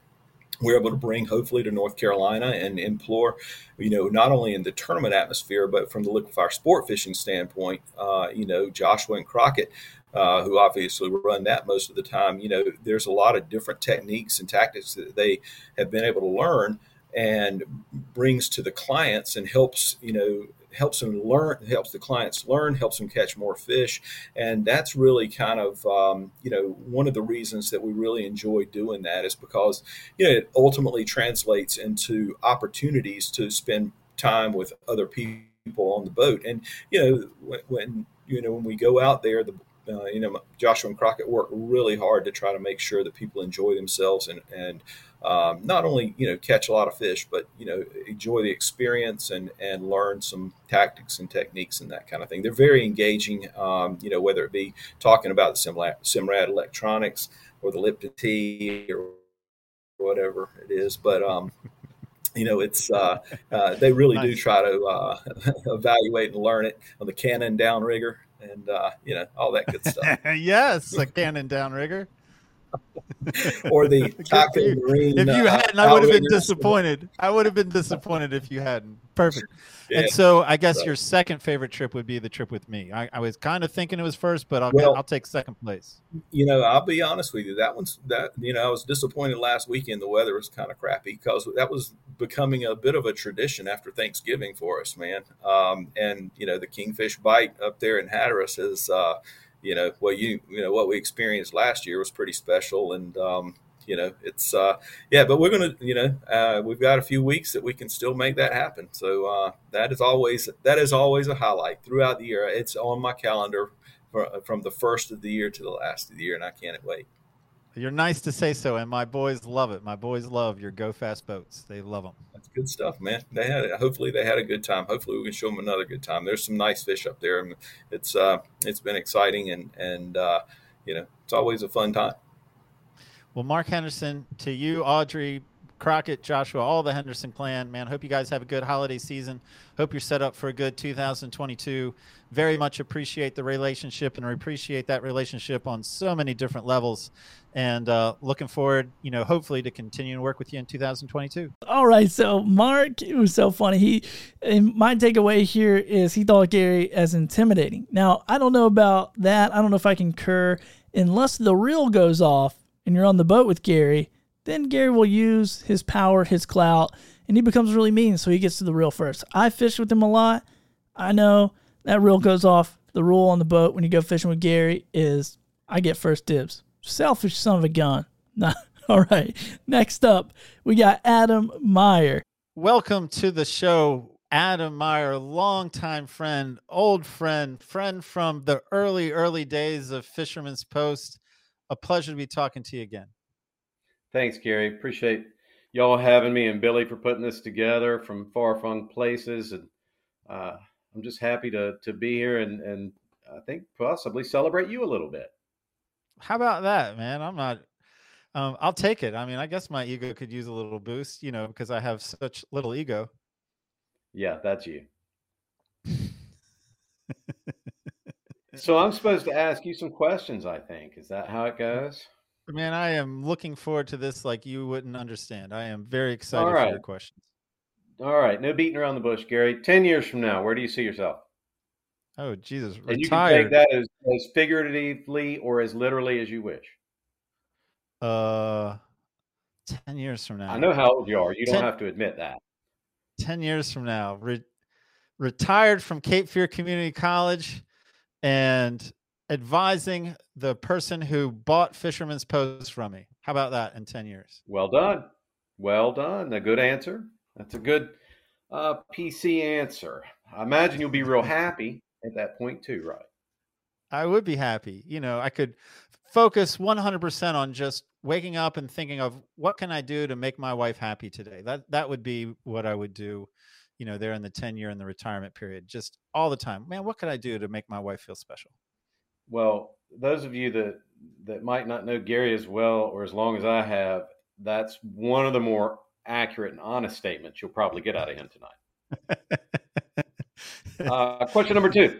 we're able to bring hopefully to North Carolina and implore, you know, not only in the tournament atmosphere, but from the liquid sport fishing standpoint, uh, you know, Joshua and Crockett uh, who obviously run that most of the time, you know, there's a lot of different techniques and tactics that they have been able to learn and brings to the clients and helps, you know, helps them learn, helps the clients learn, helps them catch more fish. And that's really kind of, um, you know, one of the reasons that we really enjoy doing that is because, you know, it ultimately translates into opportunities to spend time with other people on the boat. And, you know, when, when you know, when we go out there, the, uh, you know, Joshua and Crockett work really hard to try to make sure that people enjoy themselves and, and um, not only, you know, catch a lot of fish, but, you know, enjoy the experience and, and learn some tactics and techniques and that kind of thing. They're very engaging, um, you know, whether it be talking about the Simrad, Simrad electronics or the Lipton tea or whatever it is. But, um, you know, it's uh, uh, they really nice. do try to uh, evaluate and learn it on the Cannon downrigger and uh, you know all that good stuff. yes, a Cannon downrigger. Or the Taco Marine. If you uh, hadn't, I would have been disappointed. I would have been disappointed if you hadn't. Perfect. Yeah. And so, I guess right. your second favorite trip would be the trip with me. I, I was kind of thinking it was first, but I'll well, I'll take second place. You know, I'll be honest with you. That one's that. You know, I was disappointed last weekend. The weather was kind of crappy because that was becoming a bit of a tradition after Thanksgiving for us, man. Um, and you know, the kingfish bite up there in Hatteras is. Uh, you know what you you know what we experienced last year was pretty special and um, you know it's uh, yeah but we're gonna you know uh, we've got a few weeks that we can still make that happen. So uh, that is always that is always a highlight throughout the year. It's on my calendar from the first of the year to the last of the year and i can't wait you're nice to say so, and my boys love it. My boys love your Go Fast boats. They love them. That's good stuff, man. They had. Hopefully, they had a good time. Hopefully, we can show them another good time. There's some nice fish up there, and it's uh, it's been exciting, and and uh, you know, it's always a fun time. Well, Mark Henderson, to you, Audrey, Crockett, Joshua, all the Henderson clan, man. Hope you guys have a good holiday season. Hope you're set up for a good 2022. Very much appreciate the relationship and appreciate that relationship on so many different levels. And uh, looking forward, you know, hopefully to continue to work with you in 2022. All right. So, Mark, it was so funny. He, and my takeaway here is he thought Gary as intimidating. Now, I don't know about that. I don't know if I concur. Unless the reel goes off and you're on the boat with Gary, then Gary will use his power, his clout, and he becomes really mean. So he gets to the reel first. I fish with him a lot. I know that reel goes off. The rule on the boat when you go fishing with Gary is I get first dibs. Selfish son of a gun. All right. Next up, we got Adam Meyer. Welcome to the show, Adam Meyer, longtime friend, old friend, friend from the early, early days of Fisherman's Post. A pleasure to be talking to you again. Thanks, Gary. Appreciate y'all having me and Billy for putting this together from far flung places. And uh, I'm just happy to to be here and and I think possibly celebrate you a little bit. How about that, man? I'm not. Um, I'll take it. I mean, I guess my ego could use a little boost, you know, because I have such little ego. Yeah, that's you. so I'm supposed to ask you some questions. I think is that how it goes? Man, I am looking forward to this like you wouldn't understand. I am very excited for your questions. All right, no beating around the bush, Gary. Ten years from now, where do you see yourself? Oh Jesus, And you can take retired. that as, as figuratively or as literally as you wish. Uh, ten years from now. I know how old you are. You don't have to admit that. 10 years from now, re- retired from Cape Fear Community College and advising the person who bought Fisherman's Post from me. How about that in 10 years? Well done. Well done. A good answer. That's a good uh, PC answer. I imagine you'll be real happy at that point too, right? I would be happy. You know, I could focus 100% on just waking up and thinking of what can I do to make my wife happy today. That that would be what I would do, you know, there in the 10 year in the retirement period, just all the time. Man, what could I do to make my wife feel special? Well, those of you that that might not know Gary as well or as long as I have, that's one of the more accurate and honest statements you'll probably get out of him tonight. Uh, question number two.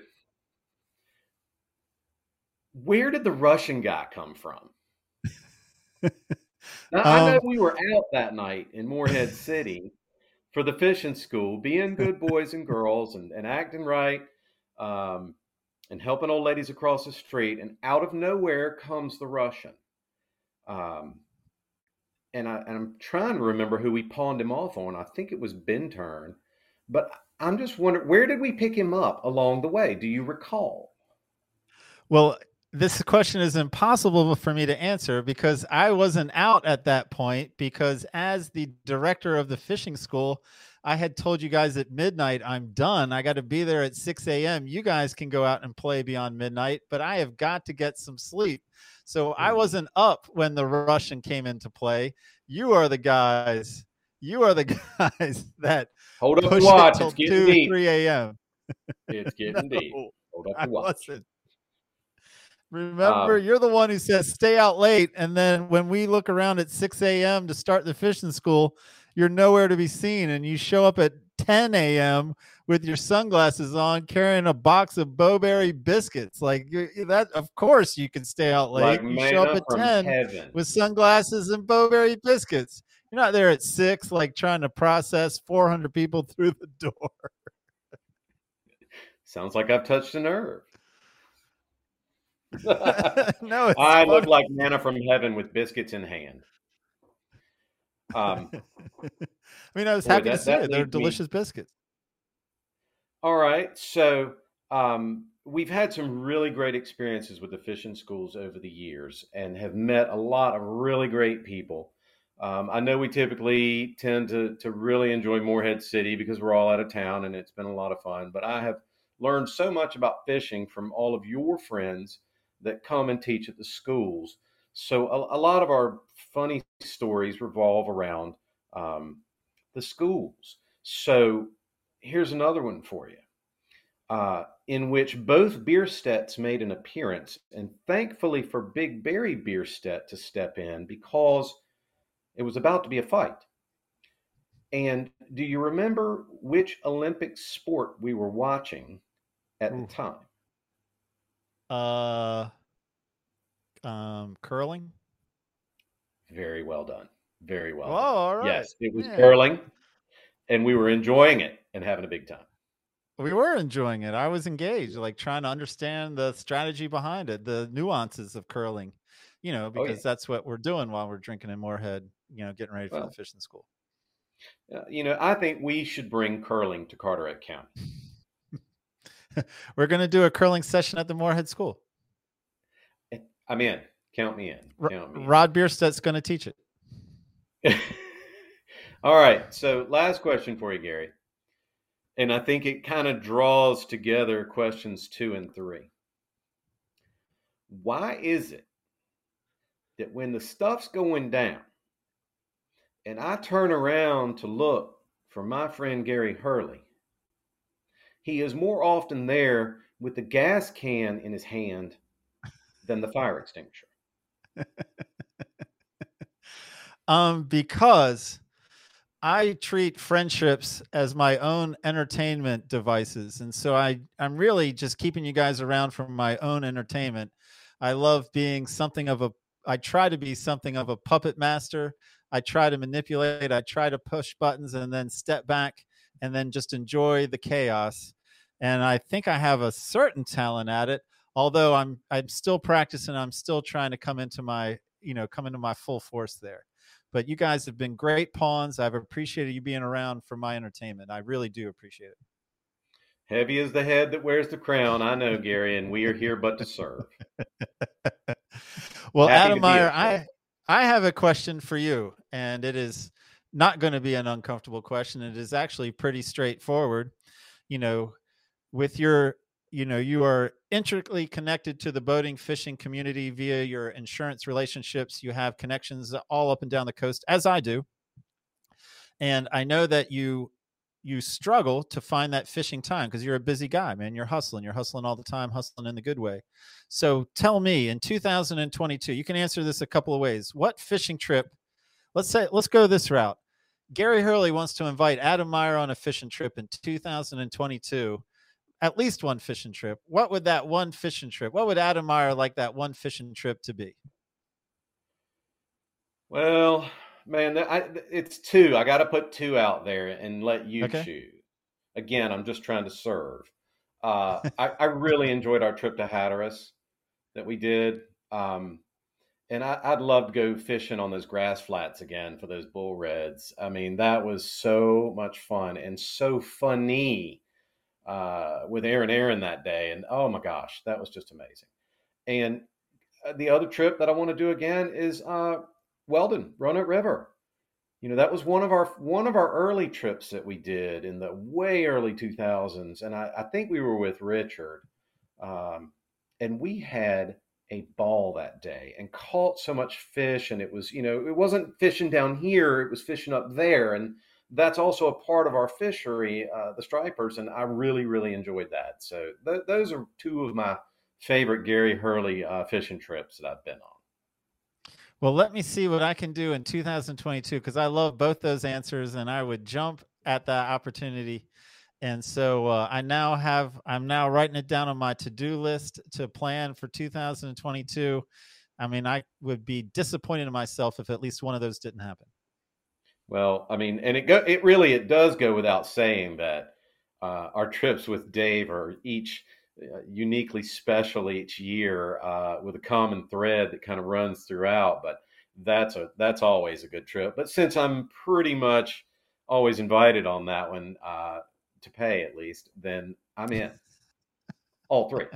Where did the Russian guy come from? Now, I know Um, we were out that night in Morehead City for the fishing school, being good boys and girls and, and acting right um, and helping old ladies across the street. And out of nowhere comes the Russian. Um, and, I, and I'm trying to remember who we pawned him off on. I think it was Ben Turn. But I'm just wondering, where did we pick him up along the way? Do you recall? Well, this question is impossible for me to answer because I wasn't out at that point. Because as the director of the fishing school, I had told you guys at midnight, I'm done. I got to be there at 6 a.m. You guys can go out and play beyond midnight, but I have got to get some sleep. So I Mhm. wasn't up when the Russian came into play. You are the guys. You are the guys that Hold up the watch. it It's getting 2, deep. 3 a.m. It's getting deep. Hold up the watch. Remember, Um, you're the one who says stay out late, and then when we look around at 6 a.m. to start the fishing school, you're nowhere to be seen, and you show up at 10 a.m. with your sunglasses on, carrying a box of Bo-Berry biscuits. Like that, of course, you can stay out late. Like you show up at 10 heaven. with sunglasses and Bo-Berry biscuits. You're not there at six, like trying to process 400 people through the door. Sounds like I've touched a nerve. no, it's I look like manna from heaven with biscuits in hand. Um, I mean, I was Boy, happy to that- see that it. They're leads me- delicious biscuits. all right, so um, we've had some really great experiences with the fishing schools over the years, and have met a lot of really great people. Um, I know we typically tend to to really enjoy Morehead City because we're all out of town, and it's been a lot of fun. But I have learned so much about fishing from all of your friends that come and teach at the schools. So a, a lot of our funny stories revolve around um, the schools. So here's another one for you, uh, in which both Bierstedts made an appearance, and thankfully for Big Barry Bierstedt to step in because it was about to be a fight. And do you remember which Olympic sport we were watching at Ooh. the time? Uh, um, curling. Very well done. Very well Oh, done. all right. Yes, it was Yeah. curling, and we were enjoying it and having a big time. We were enjoying it. I was engaged, like trying to understand the strategy behind it, the nuances of curling. You know, Oh, because yeah. that's what we're doing while we're drinking in Morehead. You know, getting ready for Well. the fishing school. Uh, you know, I think we should bring curling to Carteret County. We're going to do a curling session at the Morehead School. I'm in. Count me in. Count me in. Rod Bierstedt's going to teach it. All right. So, last question for you, Gary. And I think it kind of draws together questions two and three. Why is it that when the stuff's going down and I turn around to look for my friend Gary Hurley, he is more often there with the gas can in his hand than the fire extinguisher? Um, because I treat friendships as my own entertainment devices, and so I I'm really just keeping you guys around for my own entertainment. I love being something of a. I try to be something of a puppet master. I try to manipulate. I try to push buttons and then step back and then just enjoy the chaos. And I think I have a certain talent at it, although I'm I'm still practicing. I'm still trying to come into my you know come into my full force there. But you guys have been great pawns. I've appreciated you being around for my entertainment. I really do appreciate it. Heavy is the head that wears the crown. I know, Gary, and we are here but to serve. well, Happy Adam Meyer, I. I have a question for you, and it is not going to be an uncomfortable question. It is actually pretty straightforward. You know, with your you know you are intricately connected to the boating fishing community via your insurance relationships. You have connections all up and down the coast as i do. And i know that you you struggle to find that fishing time because you're a busy guy man. You're hustling. You're hustling all the time hustling in the good way. So tell me in 2022 you can answer this a couple of ways. What fishing trip let's say let's go this route. Gary hurley wants to invite adam meyer on a fishing trip in 2022 at least one fishing trip. What would that one fishing trip? What would Adam Meyer like that one fishing trip to be? Well, man, I, it's two. I got to put two out there and let you Okay. choose. Again, I'm just trying to serve. Uh, I, I really enjoyed our trip to Hatteras that we did. Um, and I, I'd love to go fishing on those grass flats again for those bull reds. I mean, that was so much fun and so funny uh, with Aaron Aaron that day. And oh my gosh, that was just amazing. And uh, the other trip that I want to do again is uh, Weldon, Roanoke River. You know, that was one of our one of our early trips that we did in the way early 2000s, and I, I think we were with Richard, um, and we had a ball that day and caught so much fish, and it was you know it wasn't fishing down here, it was fishing up there, and that's also a part of our fishery, uh, the stripers, and I really really enjoyed that. So th- those are two of my favorite Gary Hurley uh, fishing trips that I've been on. Well, let me see what I can do in 2022 because I love both those answers and I would jump at that opportunity. And so uh, I now have, I'm now writing it down on my to do list to plan for 2022. I mean, I would be disappointed in myself if at least one of those didn't happen. Well, I mean, and it go it really it does go without saying that uh, our trips with Dave are each uh, uniquely special each year uh, with a common thread that kind of runs throughout. But that's a that's always a good trip. But since I'm pretty much always invited on that one uh, to pay at least, then I'm in all three.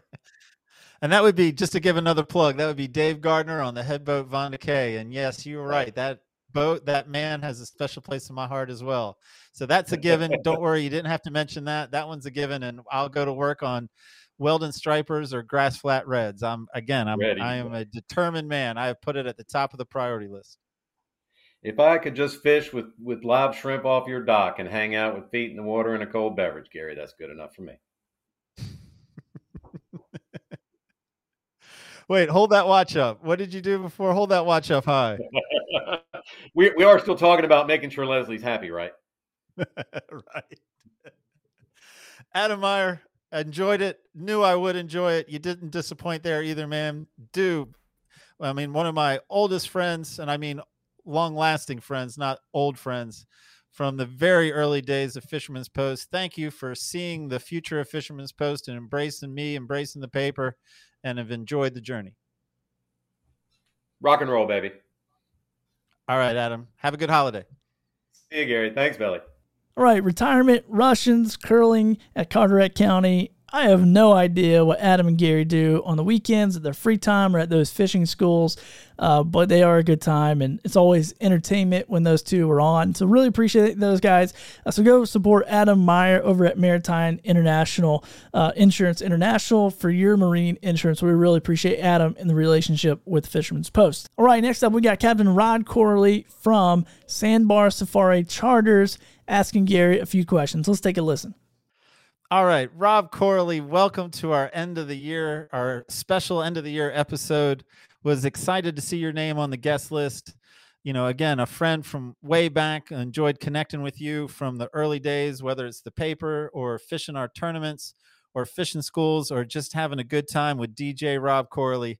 And that would be just to give another plug. That would be Dave Gardner on the headboat Vonda Kay. And yes, you were right. That boat, that man has a special place in my heart as well. So that's a given. Don't worry, you didn't have to mention that. That one's a given. And I'll go to work on Weldon Stripers or Grass Flat Reds. I'm again, I'm Ready. I am a determined man. I have put it at the top of the priority list. If I could just fish with with live shrimp off your dock and hang out with feet in the water and a cold beverage, Gary, that's good enough for me. Wait, hold that watch up. What did you do before? Hold that watch up high. we we are still talking about making sure Leslie's happy, right? right. Adam Meyer, enjoyed it. Knew I would enjoy it. You didn't disappoint there either, man. Do. I mean, one of my oldest friends, and I mean long lasting friends, not old friends, from the very early days of Fisherman's Post. Thank you for seeing the future of Fisherman's Post and embracing me, embracing the paper, and have enjoyed the journey. Rock and roll, baby. All right, Adam. Have a good holiday. See you, Gary. Thanks, Billy. All right, retirement, Russians, curling at Carteret County. I have no idea what Adam and Gary do on the weekends at their free time or at those fishing schools, uh, but they are a good time, and it's always entertainment when those two are on. So really appreciate those guys. Uh, so go support Adam Meyer over at Maritime International uh, Insurance International for your marine insurance. We really appreciate Adam and the relationship with Fisherman's Post. All right, next up we got Captain Rod Corley from Sandbar Safari Charters asking Gary a few questions. Let's take a listen. All right, Rob Corley, welcome to our end of the year, our special end of the year episode. Was excited to see your name on the guest list. You know, again, a friend from way back. Enjoyed connecting with you from the early days, whether it's the paper or fishing our tournaments or fishing schools or just having a good time with DJ Rob Corley.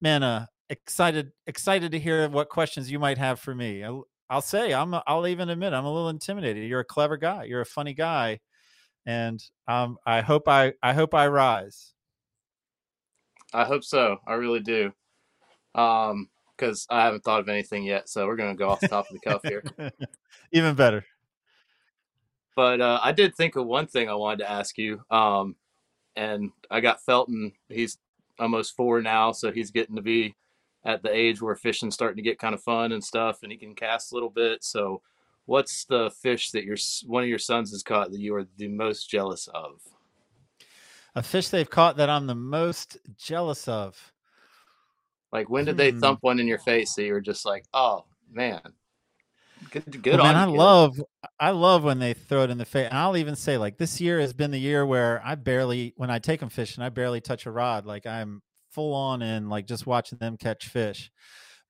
Man, uh, excited excited to hear what questions you might have for me. I, I'll say I'm. I'll even admit I'm a little intimidated. You're a clever guy. You're a funny guy, and um, I hope I. I hope I rise. I hope so. I really do. Um, because I haven't thought of anything yet, so we're gonna go off the top of the cuff here. even better. But uh, I did think of one thing I wanted to ask you. Um, and I got Felton. He's almost four now, so he's getting to be at the age where fishing's starting to get kind of fun and stuff, and he can cast a little bit. So, what's the fish that your one of your sons has caught that you are the most jealous of? A fish they've caught that I'm the most jealous of. Like, when did they Hmm. thump one in your face that you were just like, "Oh man, good, good Well, on man, I you, kid." love I love when they throw it in the face. And I'll even say like this year has been the year where I barely when I take them fishing, I barely touch a rod. Like I'm full on in like just watching them catch fish.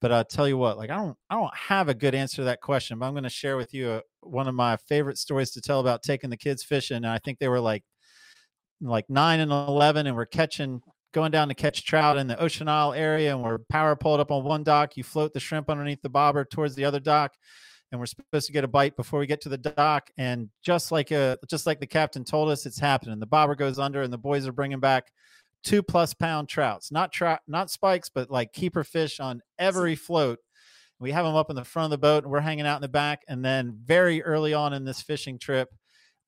But I'll tell you what, like I don't I don't have a good answer to that question, but I'm going to share with you a, one of my favorite stories to tell about taking the kids fishing. And I think they were like like 9 and 11 and we're catching going down to catch trout in the Ocean Isle area and we're power pulled up on one dock, you float the shrimp underneath the bobber towards the other dock and we're supposed to get a bite before we get to the dock. And just like a, just like the captain told us, it's happening. The bobber goes under, and the boys are bringing back two plus pound trouts, not trout, not spikes, but like keeper fish on every float. We have them up in the front of the boat, and we're hanging out in the back. And then very early on in this fishing trip,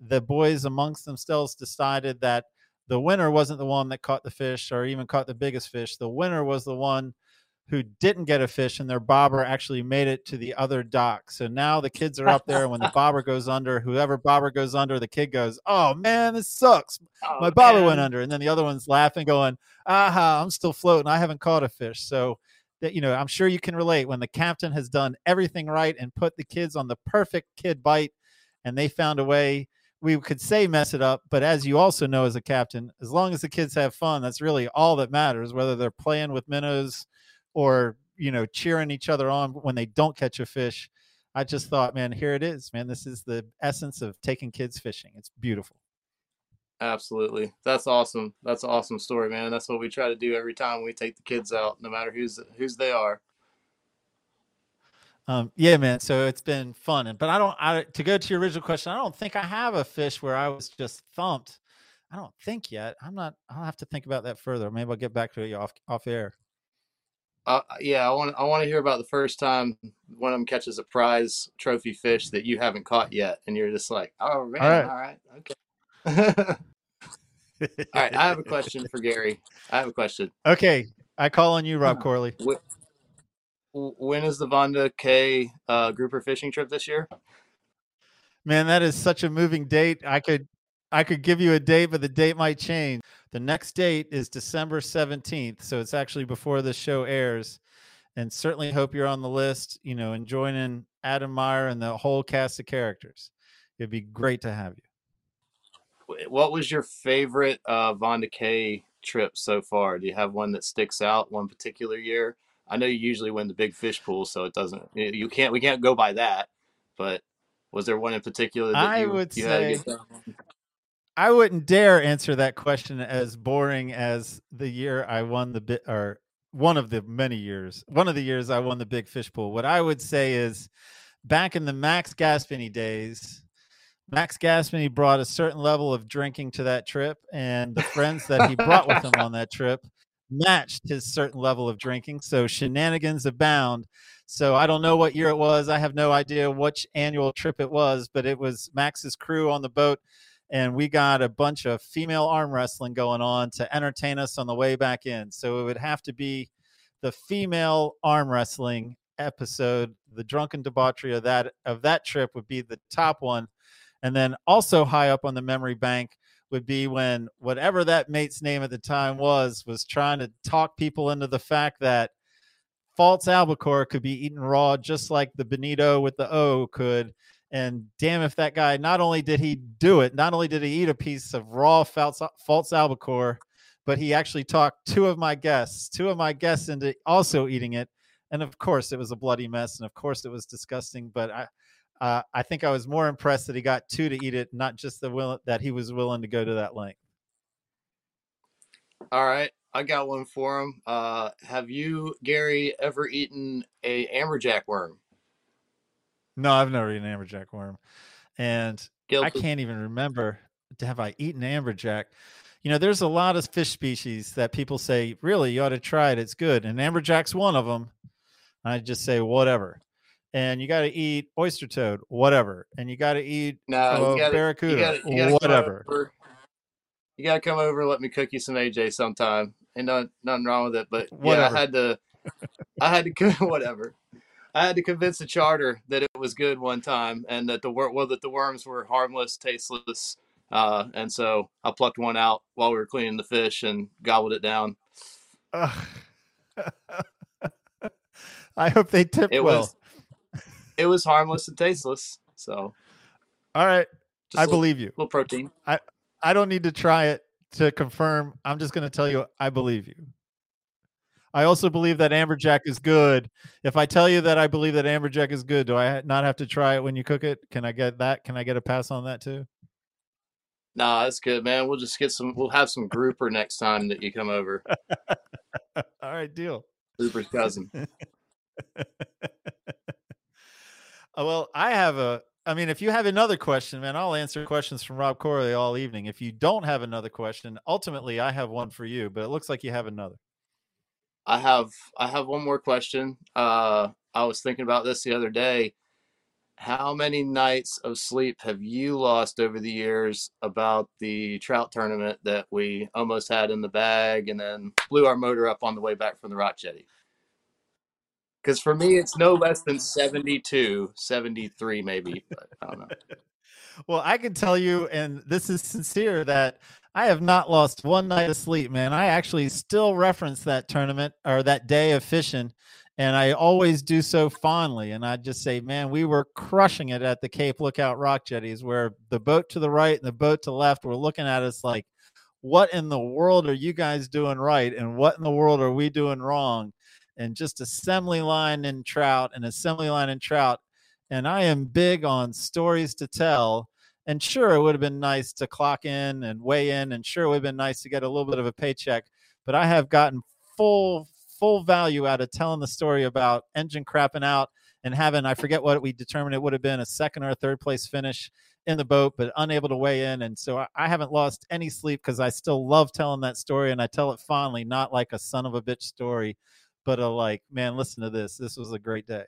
the boys amongst themselves decided that the winner wasn't the one that caught the fish or even caught the biggest fish. The winner was the one who didn't get a fish and their bobber actually made it to the other dock. So now the kids are up there. and When the bobber goes under, whoever bobber goes under, the kid goes, Oh man, this sucks. Oh, My bobber man. went under. And then the other one's laughing, going, Aha, I'm still floating. I haven't caught a fish. So that, you know, I'm sure you can relate when the captain has done everything right and put the kids on the perfect kid bite and they found a way. We could say mess it up, but as you also know as a captain, as long as the kids have fun, that's really all that matters, whether they're playing with minnows or you know cheering each other on when they don't catch a fish i just thought man here it is man this is the essence of taking kids fishing it's beautiful Absolutely. That's awesome. That's an awesome story, man. That's what we try to do every time we take the kids out, no matter who's who's they are. um yeah man so it's been fun and but i don't i to go to your original question i don't think i have a fish where i was just thumped i don't think yet i'm not i'll have to think about that further maybe i'll get back to you off off air Uh, yeah, I want I want to hear about the first time one of them catches a prize trophy fish that you haven't caught yet, and you're just like, oh man, right. all right, okay. all right, I have a question for Gary. I have a question. okay i call on you rob corley Wh- When is the Vonda Kay uh, grouper fishing trip this year? Man, that is such a moving date. I could I could give you a date, but the date might change. The next date is December 17th, so it's actually before the show airs. And certainly hope you're on the list, you know, and joining Adam Meyer and the whole cast of characters. It'd be great to have you. What was your favorite uh, Vonda Kay trip so far? Do you have one that sticks out one particular year? I know you usually win the big fish pool, so it doesn't. You can't. We can't go by that. But was there one in particular that I you, would you say? I wouldn't dare answer that question as boring as the year I won the bit or one of the many years. One of the years I won the big fish pool. What I would say is back in the Max Gaspiny days, Max Gaspiny brought a certain level of drinking to that trip, and the friends that he brought with him on that trip matched his certain level of drinking. So shenanigans abound. So I don't know what year it was. I have no idea which annual trip it was, but it was Max's crew on the boat and we got a bunch of female arm wrestling going on to entertain us on the way back in. So it would have to be the female arm wrestling episode. The drunken debauchery of that of that trip would be the top one, and then also high up on the memory bank would be when whatever that mate's name at the time was was trying to talk people into the fact that false albacore could be eaten raw just like the bonito with the o could and damn if that guy not only did he do it not only did he eat a piece of raw false, false albacore but he actually talked two of my guests two of my guests into also eating it and of course it was a bloody mess and of course it was disgusting but i uh, i think i was more impressed that he got two to eat it not just the will that he was willing to go to that length All right, I got one for him. Uh, have you, Gary, ever eaten a amberjack worm? No, I've never eaten amberjack worm, and I can't even remember to have I eaten amberjack. You know, there's a lot of fish species that people say, really, you ought to try it. It's good, and amberjack's one of them. I just say whatever, and you got to eat oyster toad, whatever, and you got to eat No, uh, you gotta, barracuda, you gotta, you gotta whatever. You gotta come over and let me cook you some AJ sometime. and no, nothing wrong with it, but Whatever. yeah, I had to, I had to cook whatever. I had to convince the charter that it was good one time, and that the wor- well that the worms were harmless, tasteless, uh, and so I plucked one out while we were cleaning the fish and gobbled it down. I hope they tip It well. was, it was harmless and tasteless. So All right, just I little, believe you. little protein. I I don't need to try it to confirm. I'm just going to tell you I believe you. I also believe that amberjack is good. If I tell you that I believe that amberjack is good, do I not have to try it when you cook it? Can I get that? Can I get a pass on that too? Nah, that's good, man. We'll just get some. We'll have some grouper next time that you come over. All right, deal. Grouper's cousin. Uh, well, I have a. I mean, if you have another question, man, I'll answer questions from Rob Corley all evening. If you don't have another question, ultimately, I have one for you, but it looks like you have another. I have I have one more question. Uh, I was thinking about this the other day. How many nights of sleep have you lost over the years about the trout tournament that we almost had in the bag and then blew our motor up on the way back from the rock jetty? Because for me, it's no less than 72, 73 maybe, I don't know. Well, I can tell you, and this is sincere, that I have not lost one night of sleep, man. I actually still reference that tournament or that day of fishing, and I always do so fondly. And I just say, man, we were crushing it at the Cape Lookout Rock Jetties, where the boat to the right and the boat to the left were looking at us like, what in the world are you guys doing right? And what in the world are we doing wrong? And just assembly line and trout and assembly line and trout and I am big on stories to tell. And sure, it would have been nice to clock in and weigh in, and sure, it would have been nice to get a little bit of a paycheck. But I have gotten full full value out of telling the story about engine crapping out and having I forget what we determined it would have been a second or a third place finish in the boat, but unable to weigh in. And so I, I haven't lost any sleep because I still love telling that story, and I tell it fondly, not like a son of a bitch story, but a like, man, listen to this. This was a great day.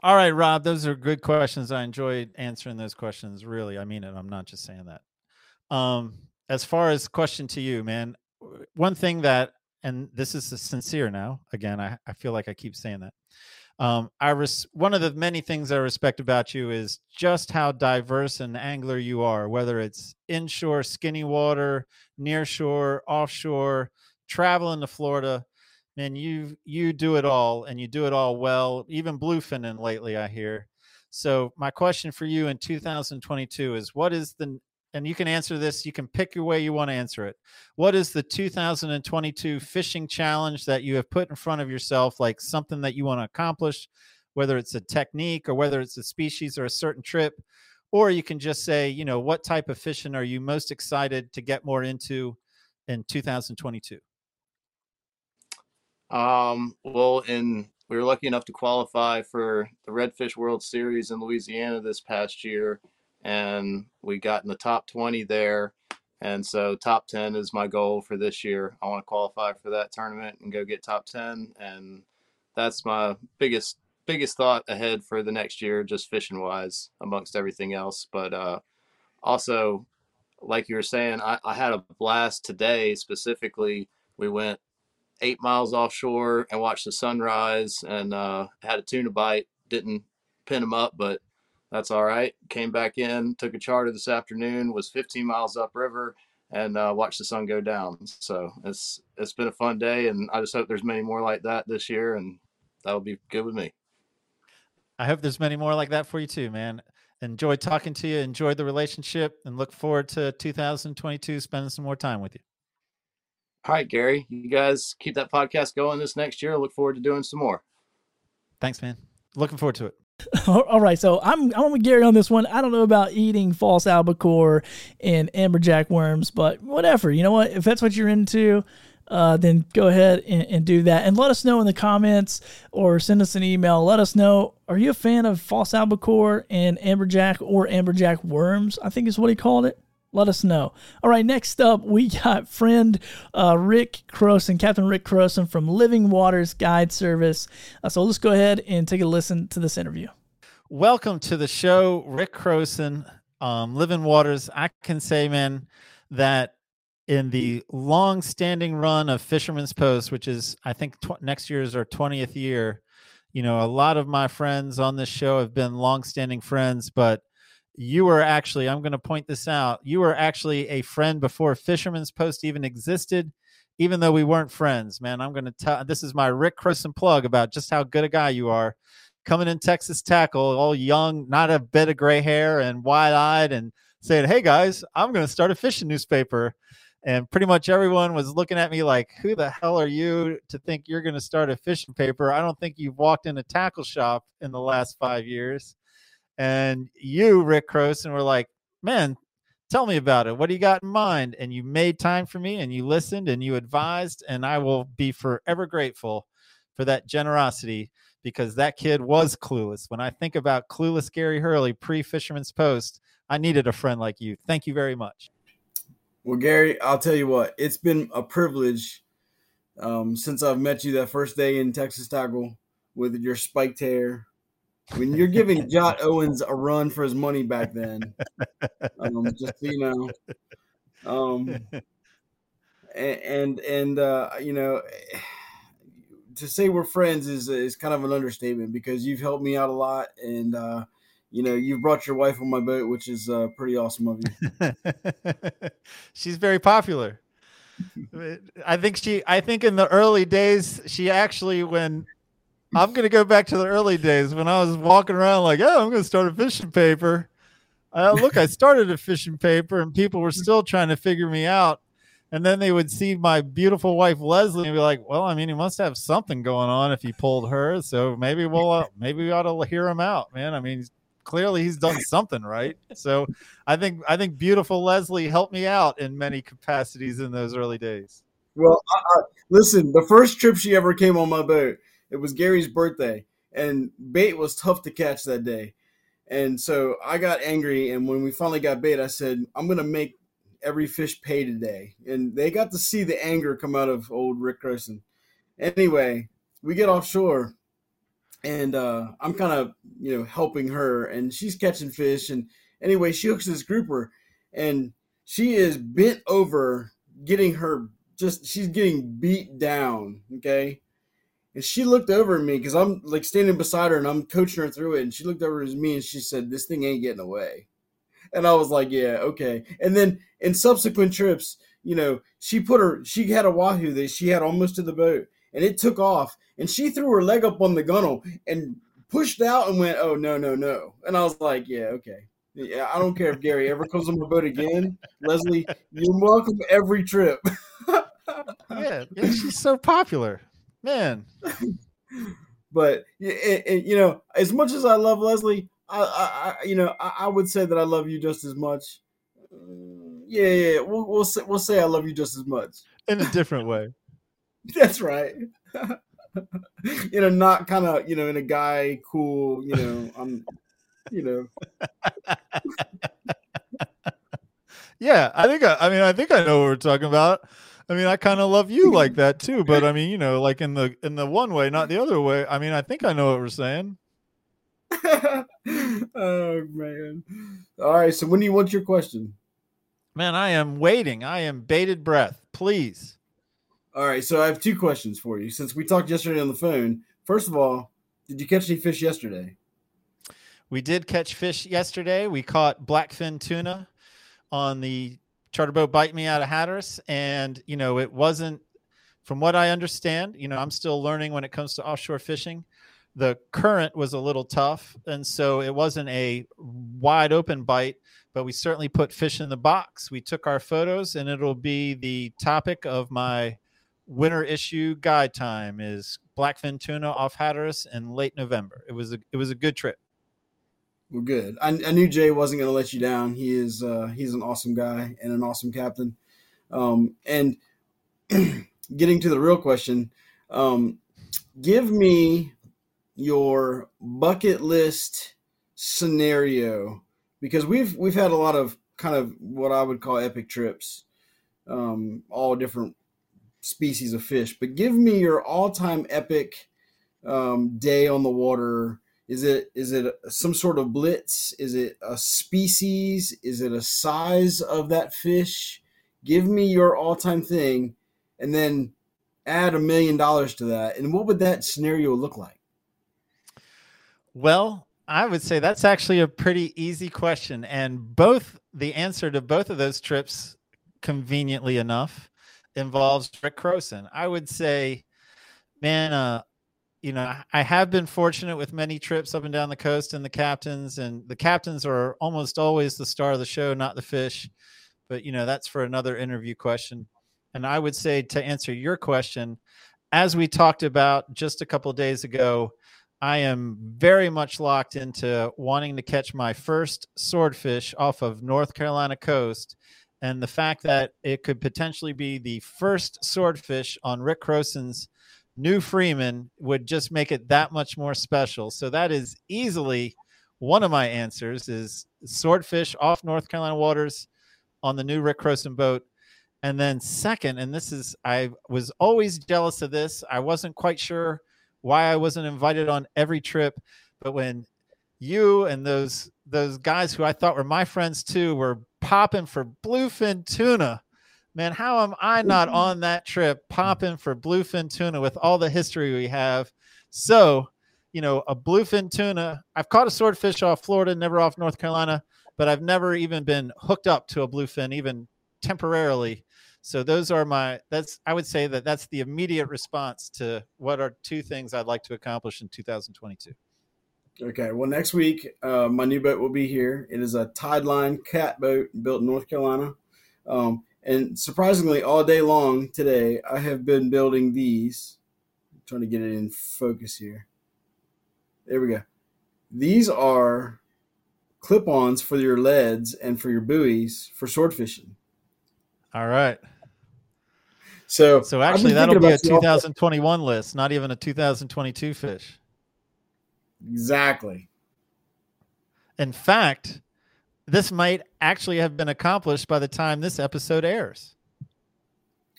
All right, Rob, those are good questions. I enjoyed answering those questions. Really, I mean it. I'm not just saying that. Um, as far as question to you, man, one thing that, and this is sincere now. Again, I, I feel like I keep saying that. Um, I res- one of the many things I respect about you is just how diverse an angler you are. Whether it's inshore, skinny water, nearshore, offshore, traveling to Florida man you you do it all and you do it all well even bluefinning lately i hear. So my question for you in 2022 is what is the and you can answer this you can pick your way you want to answer it. What is the 2022 fishing challenge that you have put in front of yourself like something that you want to accomplish whether it's a technique or whether it's a species or a certain trip? Or you can just say you know what type of fishing are you most excited to get more into in 2022 Um, well, in we were lucky enough to qualify for the Redfish World Series in Louisiana this past year, and we got in the top 20 there. And so, top 10 is my goal for this year. I want to qualify for that tournament and go get top 10, and that's my biggest biggest thought ahead for the next year, just fishing wise, amongst everything else. But uh, also, like you were saying, I, I had a blast today. Specifically, we went eight miles offshore and watched the sunrise and uh, had a tuna bite. Didn't pin them up, but that's all right. Came back in, took a charter this afternoon, was 15 miles upriver, and uh, watched the sun go down. So it's it's been a fun day, and I just hope there's many more like that this year, and that'll be good with me. I hope there's many more like that for you too, man. Enjoyed talking to you, enjoyed the relationship, and look forward to 2022 spending some more time with you. All right, Gary, you guys keep that podcast going this next year. I look forward to doing some more. Thanks, man. Looking forward to it. All right, so I'm I'm with Gary on this one. I don't know about eating false albacore and amberjack worms, but whatever. You know what? If that's what you're into, uh, then go ahead and, and do that. And let us know in the comments or send us an email. Let us know are you a fan of false albacore and amberjack or amberjack worms? I think is what he called it. Let us know. All right, next up, we got friend uh, Rick Croson, Captain Rick Croson from Living Waters Guide Service. Uh, so let's go ahead and take a listen to this interview. Welcome to the show, Rick Croson, um, Living Waters. I can say, man, that in the long-standing run of Fisherman's Post, which is I think tw- next year is our twentieth year. You know, a lot of my friends on this show have been long-standing friends, but you were actually i'm going to point this out you were actually a friend before fisherman's post even existed even though we weren't friends man. I'm going to tell this is my rick Croson plug about just how good a guy you are. Coming in texas tackle all young not a bit of gray hair and wide-eyed and saying hey guys i'm going to start a fishing newspaper. And pretty much everyone was looking at me like who the hell are you to think you're going to start a fishing paper? I don't think you've walked in a tackle shop in the last five years and you, Rick Croson, were like, man, tell me about it. What do you got in mind? And you made time for me and you listened and you advised. And I will be forever grateful for that generosity because that kid was clueless. When I think about clueless Gary Hurley pre Fisherman's Post, I needed a friend like you. Thank you very much. Well, Gary, I'll tell you what, it's been a privilege um, since I've met you that first day in Texas Tackle with your spiked hair, when you're giving Jot Owens a run for his money back then, um, just you know, um, and and, and uh, you know, to say we're friends is is kind of an understatement because you've helped me out a lot, and uh, you know, you've brought your wife on my boat, which is uh, pretty awesome of you. She's very popular. I think she. I think in the early days, she actually when I'm gonna go back to the early days when I was walking around like, oh, I'm gonna start a fishing paper. Uh, look, I started a fishing paper, and people were still trying to figure me out. And then they would see my beautiful wife Leslie and be like, "Well, I mean, he must have something going on if he pulled her. So maybe we'll, uh, maybe we ought to hear him out, man. I mean, clearly he's done something right. So I think, I think beautiful Leslie helped me out in many capacities in those early days. Well, uh, listen, the first trip she ever came on my boat, it was Gary's birthday, and bait was tough to catch that day. And so I got angry, and when we finally got bait, I said, "I'm gonna make every fish pay today." And they got to see the anger come out of old Rick Croson. Anyway, we get offshore, and uh, I'm kind of you know helping her, and she's catching fish. And anyway, she hooks this grouper, and she is bent over, getting her just she's getting beat down. Okay, and she looked over at me because I'm like standing beside her and I'm coaching her through it. And she looked over at me and she said, This thing ain't getting away. And I was like, Yeah, okay. And then in subsequent trips, you know, she put her, she had a wahoo that she had almost to the boat and it took off. And she threw her leg up on the gunnel and pushed out and went, Oh, no, no, no. And I was like, Yeah, okay. Yeah, I don't care if Gary ever comes on my boat again. Leslie, you're welcome every trip. yeah, yeah, she's so popular man. but it, it, you know, as much as I love Leslie, I, I, I you know, I, I, would say that I love you just as much. Mm, yeah, yeah, we'll we'll say, we'll say I love you just as much in a different way. That's right. you know, not kind of you know in a guy cool. You know, I'm, you know. yeah, I think I, I mean I think I know what we're talking about. I mean, I kind of love you like that too, but I mean, you know, like in the in the one way, not the other way. I mean, I think I know what we're saying. oh man! All right, so when do you want your question? Man, I am waiting. I am bated breath. Please. All right, so I have two questions for you. Since we talked yesterday on the phone, first of all, did you catch any fish yesterday? We did catch fish yesterday. We caught blackfin tuna on the charter boat bite me out of Hatteras, and you know it wasn't. From what I understand, you know I'm still learning when it comes to offshore fishing. The current was a little tough, and so it wasn't a wide open bite. But we certainly put fish in the box. We took our photos, and it'll be the topic of my winter issue guide time. Is blackfin tuna off Hatteras in late November. It was a it was a good trip. Well, good. I, I knew Jay wasn't going to let you down. He is uh, he's an awesome guy and an awesome captain. Um, and getting to the real question, um, give me your bucket list scenario because we've we've had a lot of kind of what I would call epic trips, um, all different species of fish. But give me your all-time epic um, day on the water. Is it is it some sort of blitz? Is it a species? Is it a size of that fish? Give me your all-time thing, and then add a million dollars to that. And what would that scenario look like? Well, I would say that's actually a pretty easy question. And both the answer to both of those trips, conveniently enough, involves Rick Croson. I would say, man, uh, you know, I have been fortunate with many trips up and down the coast and the captains, and the captains are almost always the star of the show, not the fish. But, you know, that's for another interview question. And I would say to answer your question, as we talked about just a couple days ago, I am very much locked into wanting to catch my first swordfish off of North Carolina coast. And the fact that it could potentially be the first swordfish on Rick Croson's new Freeman would just make it that much more special. So that is easily one of my answers is swordfish off North Carolina waters on the new Rick Croson boat. And then second, and this is I was always jealous of this. I wasn't quite sure why I wasn't invited on every trip, but when you and those those guys who I thought were my friends too were popping for bluefin tuna. Man, how am I not on that trip popping for bluefin tuna with all the history we have? So, you know, a bluefin tuna. I've caught a swordfish off Florida, never off North Carolina, but I've never even been hooked up to a bluefin, even temporarily. So those are my that's I would say that that's the immediate response to what are two things I'd like to accomplish in 2022. Okay. Well, next week, uh, my new boat will be here. It is a Tideline cat boat built in North Carolina. Um, and surprisingly, all day long today, I have been building these. I'm trying to get it in focus here. There we go. These are clip ons for your leads and for your buoys for sword fishing. All right. So, So actually that'll be a about you 2021 list, not even a 2022 fish. Exactly. In fact, this might actually have been accomplished by the time this episode airs.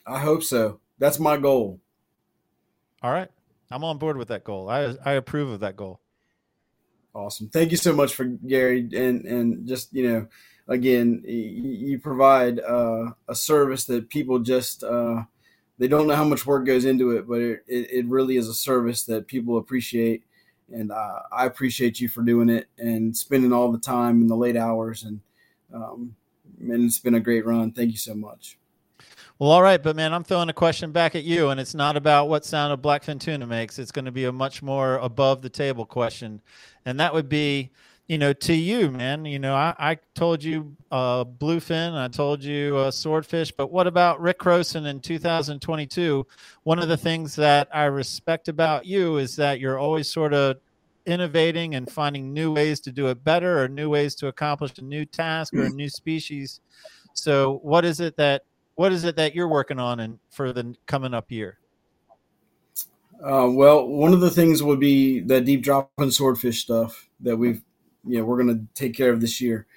I hope so. That's my goal. All right. I'm on board with that goal. I I approve of that goal. Awesome. Thank you so much for Gary and and just you know again you provide uh, a service that people just uh, they don't know how much work goes into it, but it, it, it really is a service that people appreciate, and uh, I appreciate you for doing it and spending all the time in the late hours and um, and it's been a great run. Thank you so much. Well, all right, but man, I'm throwing a question back at you, and it's not about what sound a blackfin tuna makes. It's going to be a much more above the table question, and that would be, you know, to you, man. You know, I, I told you uh, bluefin, I told you uh, swordfish, but what about Rick Croson in 2022? One of the things that I respect about you is that you're always sort of innovating and finding new ways to do it better or new ways to accomplish a new task or a new species. So, what is it that what is it that you're working on and for the coming up year? Uh, well, one of the things would be the deep drop and swordfish stuff that we've, you know, we're going to take care of this year.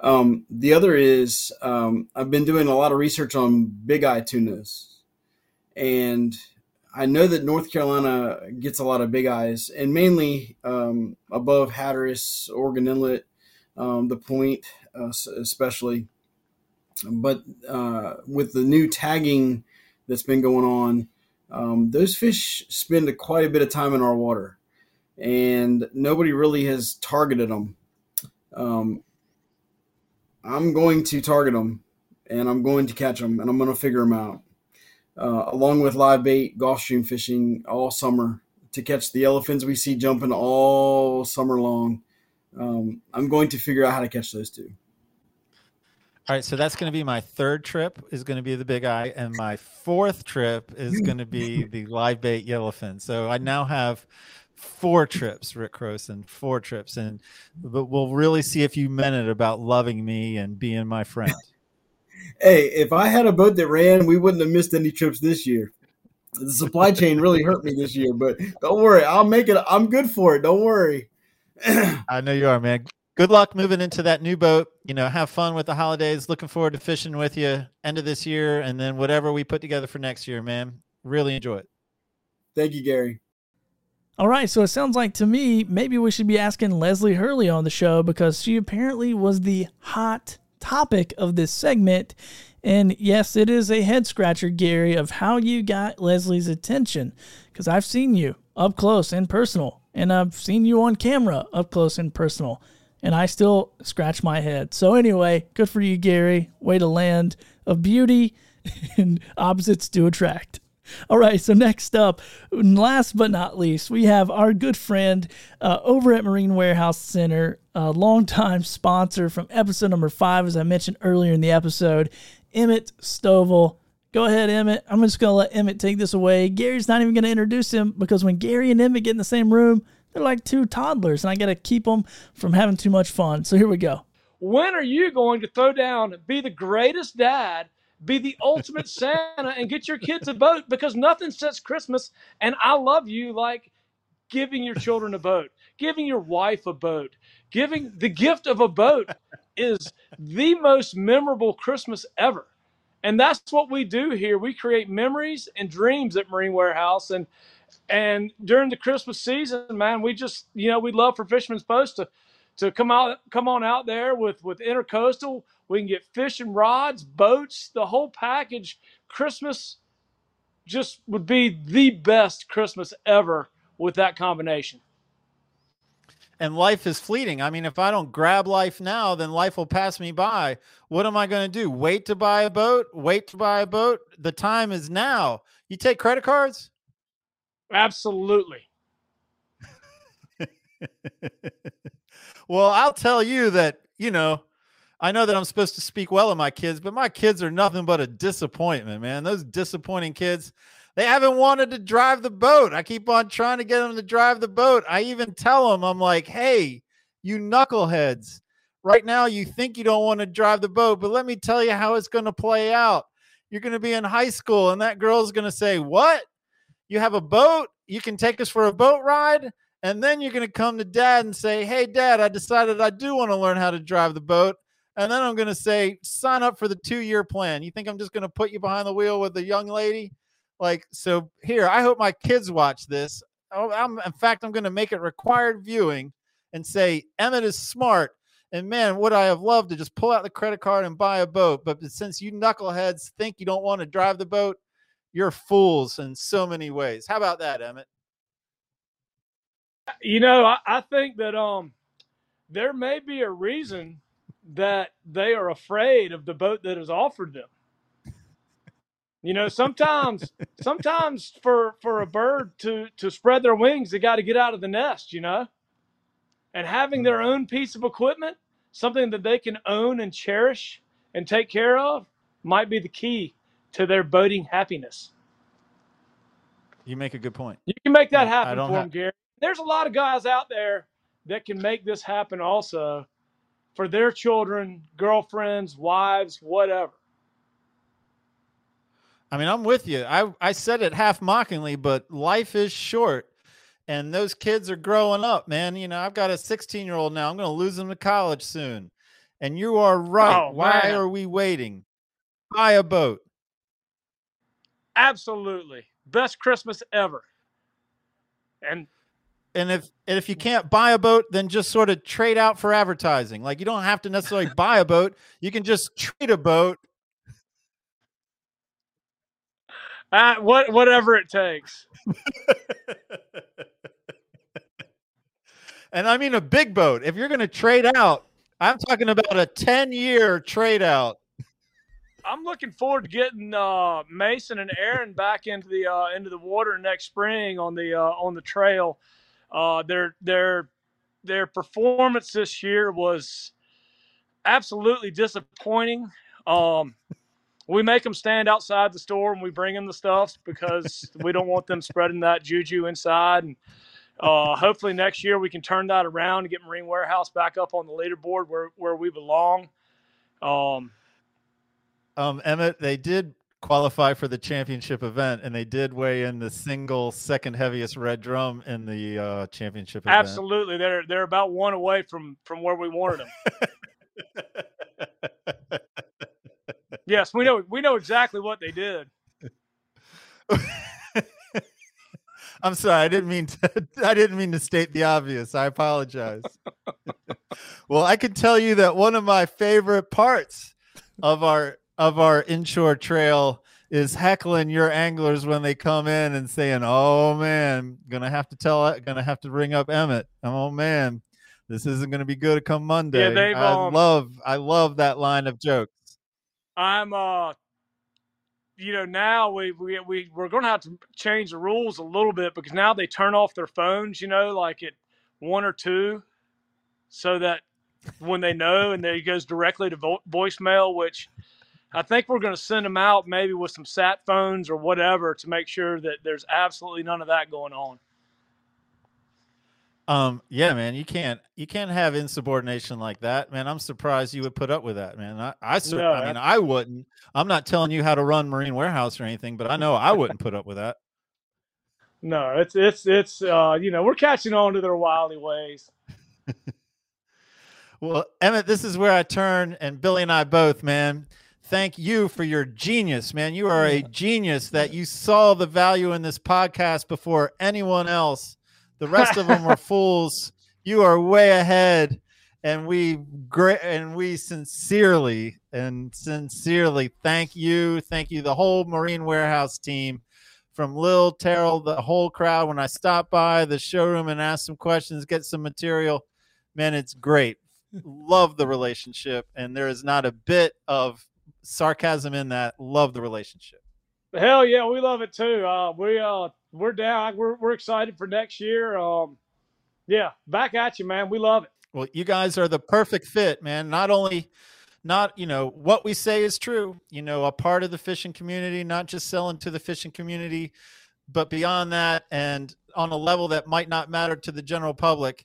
Um, the other is um, I've been doing a lot of research on big eye tunas, and I know that North Carolina gets a lot of big eyes, and mainly um, above Hatteras, Oregon Inlet, um, the Point, uh, especially. But uh, with the new tagging that's been going on, um, those fish spend quite a bit of time in our water, and nobody really has targeted them. Um, I'm going to target them, and I'm going to catch them, and I'm going to figure them out, uh, along with live bait, Gulf stream fishing all summer to catch the elephants we see jumping all summer long. Um, I'm going to figure out how to catch those two. All right, so that's going to be my third trip is going to be the big eye, and my fourth trip is going to be the live bait yellowfin. So I now have four trips, Rick Croson, four trips, and but we'll really see if you meant it about loving me and being my friend. Hey, if I had a boat that ran, we wouldn't have missed any trips this year. The supply chain really hurt me this year, but don't worry, I'll make it. I'm good for it. Don't worry. I know you are, man. Good luck moving into that new boat. You know, have fun with the holidays. Looking forward to fishing with you end of this year and then whatever we put together for next year, man. Really enjoy it. Thank you, Gary. All right, so it sounds like to me maybe we should be asking Leslie Hurley on the show because she apparently was the hot topic of this segment. And yes, it is a head scratcher, Gary, of how you got Leslie's attention because I've seen you up close and personal, and I've seen you on camera up close and personal, and I still scratch my head. So, anyway, good for you, Gary. Way to land of beauty, and opposites do attract. All right, so next up, last but not least, we have our good friend uh, over at Marine Warehouse Center, a longtime sponsor from episode number five, as I mentioned earlier in the episode, Emmett Stovall. Go ahead, Emmett. I'm just going to let Emmett take this away. Gary's not even going to introduce him because when Gary and Emmett get in the same room, they're like two toddlers, and I got to keep them from having too much fun. So here we go. When are you going to throw down, be the greatest dad, be the ultimate Santa, and get your kids a boat? Because nothing says Christmas, and I love you like giving your children a boat, giving your wife a boat, giving the gift of a boat is the most memorable Christmas ever. And that's what we do here. We create memories and dreams at Marine Warehouse. And and during the Christmas season, man, we just you know we love for Fisherman's Post to to come out come on out there with with intercoastal. We can get fishing rods, boats, the whole package. Christmas just would be the best Christmas ever with that combination. And life is fleeting. I mean, if I don't grab life now, then life will pass me by. What am I going to do? Wait to buy a boat? Wait to buy a boat? The time is now. You take credit cards? Absolutely. well, I'll tell you that, you know, I know that I'm supposed to speak well of my kids, but my kids are nothing but a disappointment, man. Those disappointing kids, they haven't wanted to drive the boat. I keep on trying to get them to drive the boat. I even tell them, I'm like, hey, you knuckleheads, right now you think you don't want to drive the boat, but let me tell you how it's going to play out. You're going to be in high school, and that girl's going to say, What? You have a boat? You can take us for a boat ride? And then you're going to come to dad and say, Hey, dad, I decided I do want to learn how to drive the boat. And then I'm going to say, Sign up for the two year plan. You think I'm just going to put you behind the wheel with a young lady? Like, so here, I hope my kids watch this. Oh, I'm, in fact, I'm going to make it required viewing and say, Emmett is smart. And man, would I have loved to just pull out the credit card and buy a boat. But since you knuckleheads think you don't want to drive the boat, you're fools in so many ways. How about that, Emmett? You know, I, I think that um there may be a reason that they are afraid of the boat that is offered them. You know, sometimes sometimes for for a bird to to spread their wings, they got to get out of the nest, you know? And having their own piece of equipment, something that they can own and cherish and take care of, might be the key to their boating happiness. You make a good point. You can make that I happen don't for them, Gary. There's a lot of guys out there that can make this happen also for their children, girlfriends, wives, whatever. I mean, I'm with you. I, I said it half mockingly, but life is short and those kids are growing up, man. You know, I've got a 16 year old now. I'm going to lose him to college soon. And you are right. Oh, Why man. are we waiting? Buy a boat. Absolutely. Best Christmas ever. And And if and if you can't buy a boat, then just sort of trade out for advertising. Like you don't have to necessarily buy a boat. You can just trade a boat. uh, what whatever it takes. And I mean a big boat. If you're going to trade out, I'm talking about a 10 year trade out. I'm looking forward to getting uh, Mason and Aaron back into the uh, into the water next spring on the uh, on the trail. Uh, their their their performance this year was absolutely disappointing. Um, we make them stand outside the store and we bring them the stuff because we don't want them spreading that juju inside. And uh, hopefully next year we can turn that around and get Marine Warehouse back up on the leaderboard where where we belong. Um, Um, Emmett, they did qualify for the championship event, and they did weigh in the single second heaviest red drum in the uh, championship event. Absolutely, they're they're about one away from from where we wanted them. yes, we know we know exactly what they did. I'm sorry, I didn't mean to. I didn't mean to state the obvious. I apologize. well, I can tell you that one of my favorite parts of our of our inshore trail is heckling your anglers when they come in and saying, "Oh man, gonna have to tell, gonna have to ring up Emmett. Oh man, this isn't gonna be good come Monday." they've, I um, love, I love that line of jokes. I'm uh you know now we we we we're going to have to change the rules a little bit because now they turn off their phones, you know, like at one or two, so that when they know and then it goes directly to vo- voicemail, which I think we're going to send them out maybe with some sat phones or whatever to make sure that there's absolutely none of that going on. Um, yeah, man, you can't you can't have insubordination like that, man. I'm surprised you would put up with that, man. I, I, cer- No, I mean, I wouldn't. I'm not telling you how to run Marine Warehouse or anything, but I know I wouldn't put up with that. No, it's it's it's uh you know we're catching on to their wily ways. Well, Emmett, this is where I turn, and Billy and I both, man. Thank you for your genius, man. You are a genius that you saw the value in this podcast before anyone else. The rest of them were fools. You are way ahead, and we great and we sincerely and sincerely thank you, thank you, the whole Marine Warehouse team, from Lil Terrell, the whole crowd. When I stop by the showroom and ask some questions, get some material, man, it's great. Love the relationship, and there is not a bit of sarcasm in that. Love the relationship. Hell yeah, we love it too. Uh, we uh, we're down. We're we're excited for next year. Um, yeah, back at you, man. We love it. Well, you guys are the perfect fit, man. Not only not, you know, what we say is true, you know, a part of the fishing community, not just selling to the fishing community, but beyond that and on a level that might not matter to the general public.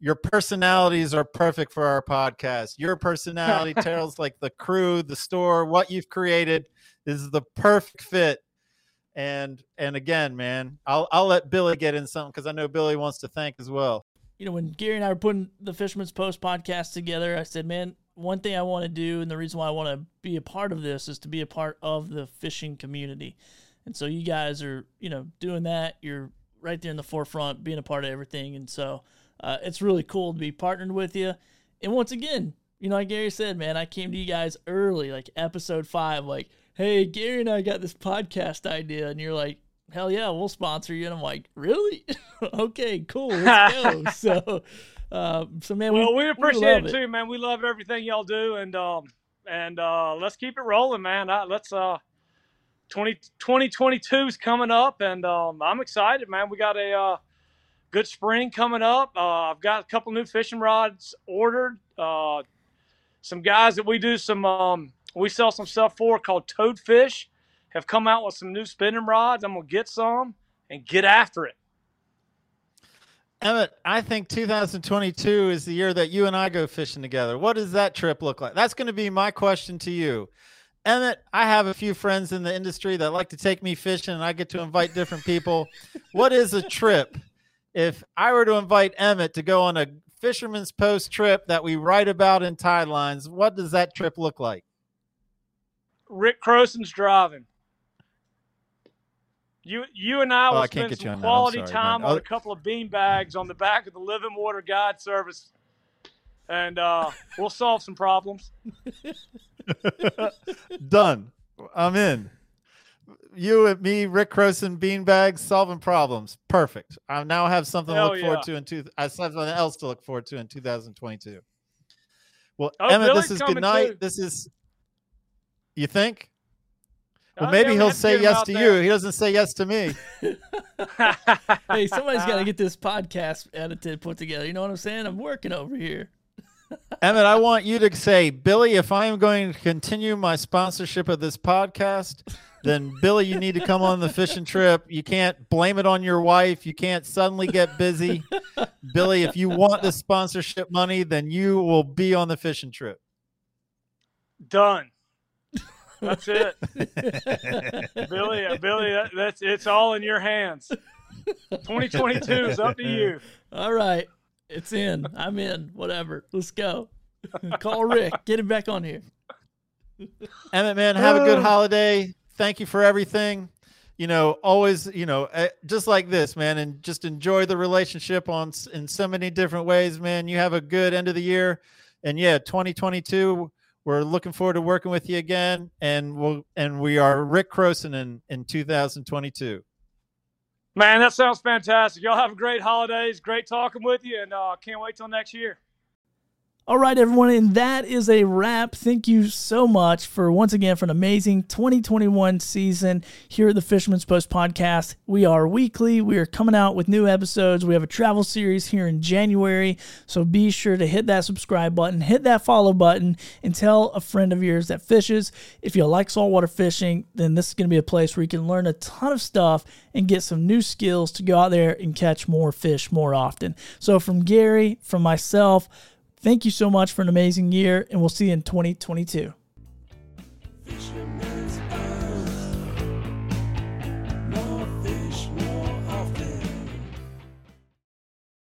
Your personalities are perfect for our podcast. Your personality tells like the crew, the store, what you've created is the perfect fit. And and again, man, I'll I'll let Billy get in something because I know Billy wants to thank as well. you know, when Gary and I were putting the Fisherman's Post podcast together, I said, man, one thing I want to do, and the reason why I want to be a part of this is to be a part of the fishing community. And so you guys are, you know, doing that. You're right there in the forefront, being a part of everything. And so uh, it's really cool to be partnered with you. And once again, you know, like Gary said, man, I came to you guys early, like episode five, like, hey, Gary and I got this podcast idea. And you're like, hell yeah, we'll sponsor you. And I'm like, really? okay, cool. Let's go. so, uh, so man, well, we, we appreciate love it too, man. We love everything y'all do, and um, and uh, let's keep it rolling, man. Let's uh, 20, 2022 is coming up, and um, I'm excited, man. We got a uh, good spring coming up. Uh, I've got a couple new fishing rods ordered. Uh, some guys that we do some um, we sell some stuff for called Toadfish have come out with some new spinning rods. I'm gonna get some and get after it. Emmett, I think 2022 is the year that you and I go fishing together. What does that trip look like? That's going to be my question to you. Emmett, I have a few friends in the industry that like to take me fishing and I get to invite different people. what is a trip? If I were to invite Emmett to go on a fisherman's post trip that we write about in Tide Lines, what does that trip look like? Rick Croson's driving. You you and I Oh, will I spend some quality sorry, time on Oh. a couple of bean bags on the back of the Living Water Guide Service, and uh, we'll solve some problems. Done. I'm in. You and me, Rick Croson, beanbags, solving problems. Perfect. I now have something Hell to look forward to in two. I have something else to look forward to in 2022. Well, Oh, Emmett, Billy's this is good night. too. This is. You think? Well, Oh, maybe he'll have to say yes to there. you. He doesn't say yes to me. hey, somebody's got to get this podcast edited, put together. You know what I'm saying? I'm working over here. Emmett, I want you to say, Billy, if I am going to continue my sponsorship of this podcast, then Billy, you need to come on the fishing trip. You can't blame it on your wife. You can't suddenly get busy. Billy, if you want the sponsorship money, then you will be on the fishing trip. Done. That's it, Billy. uh, Billy, that, that's it's all in your hands. 2022 is up to you. All right. It's in. I'm in. Whatever. Let's go. Call Rick. Get him back on here. Emmett, man, have a good Oh. holiday. Thank you for everything. You know, always, you know, eh, just like this, man, and just enjoy the relationship on in so many different ways, man. You have a good end of the year, and yeah, 2022. We're looking forward to working with you again, and we'll and we are Rick Croson in in 2022. Man, that sounds fantastic. Y'all have a great holidays. Great talking with you, and uh, can't wait till next year. All right, everyone, and that is a wrap. Thank you so much for once again for an amazing 2021 season here at the Fisherman's Post podcast. We are weekly. We are coming out with new episodes. We have a travel series here in January, so be sure to hit that subscribe button, hit that follow button, and tell a friend of yours that fishes. If you like saltwater fishing, then this is going to be a place where you can learn a ton of stuff and get some new skills to go out there and catch more fish more often. So, from Gary, from myself. Thank you so much for an amazing year, and we'll see you in 2022.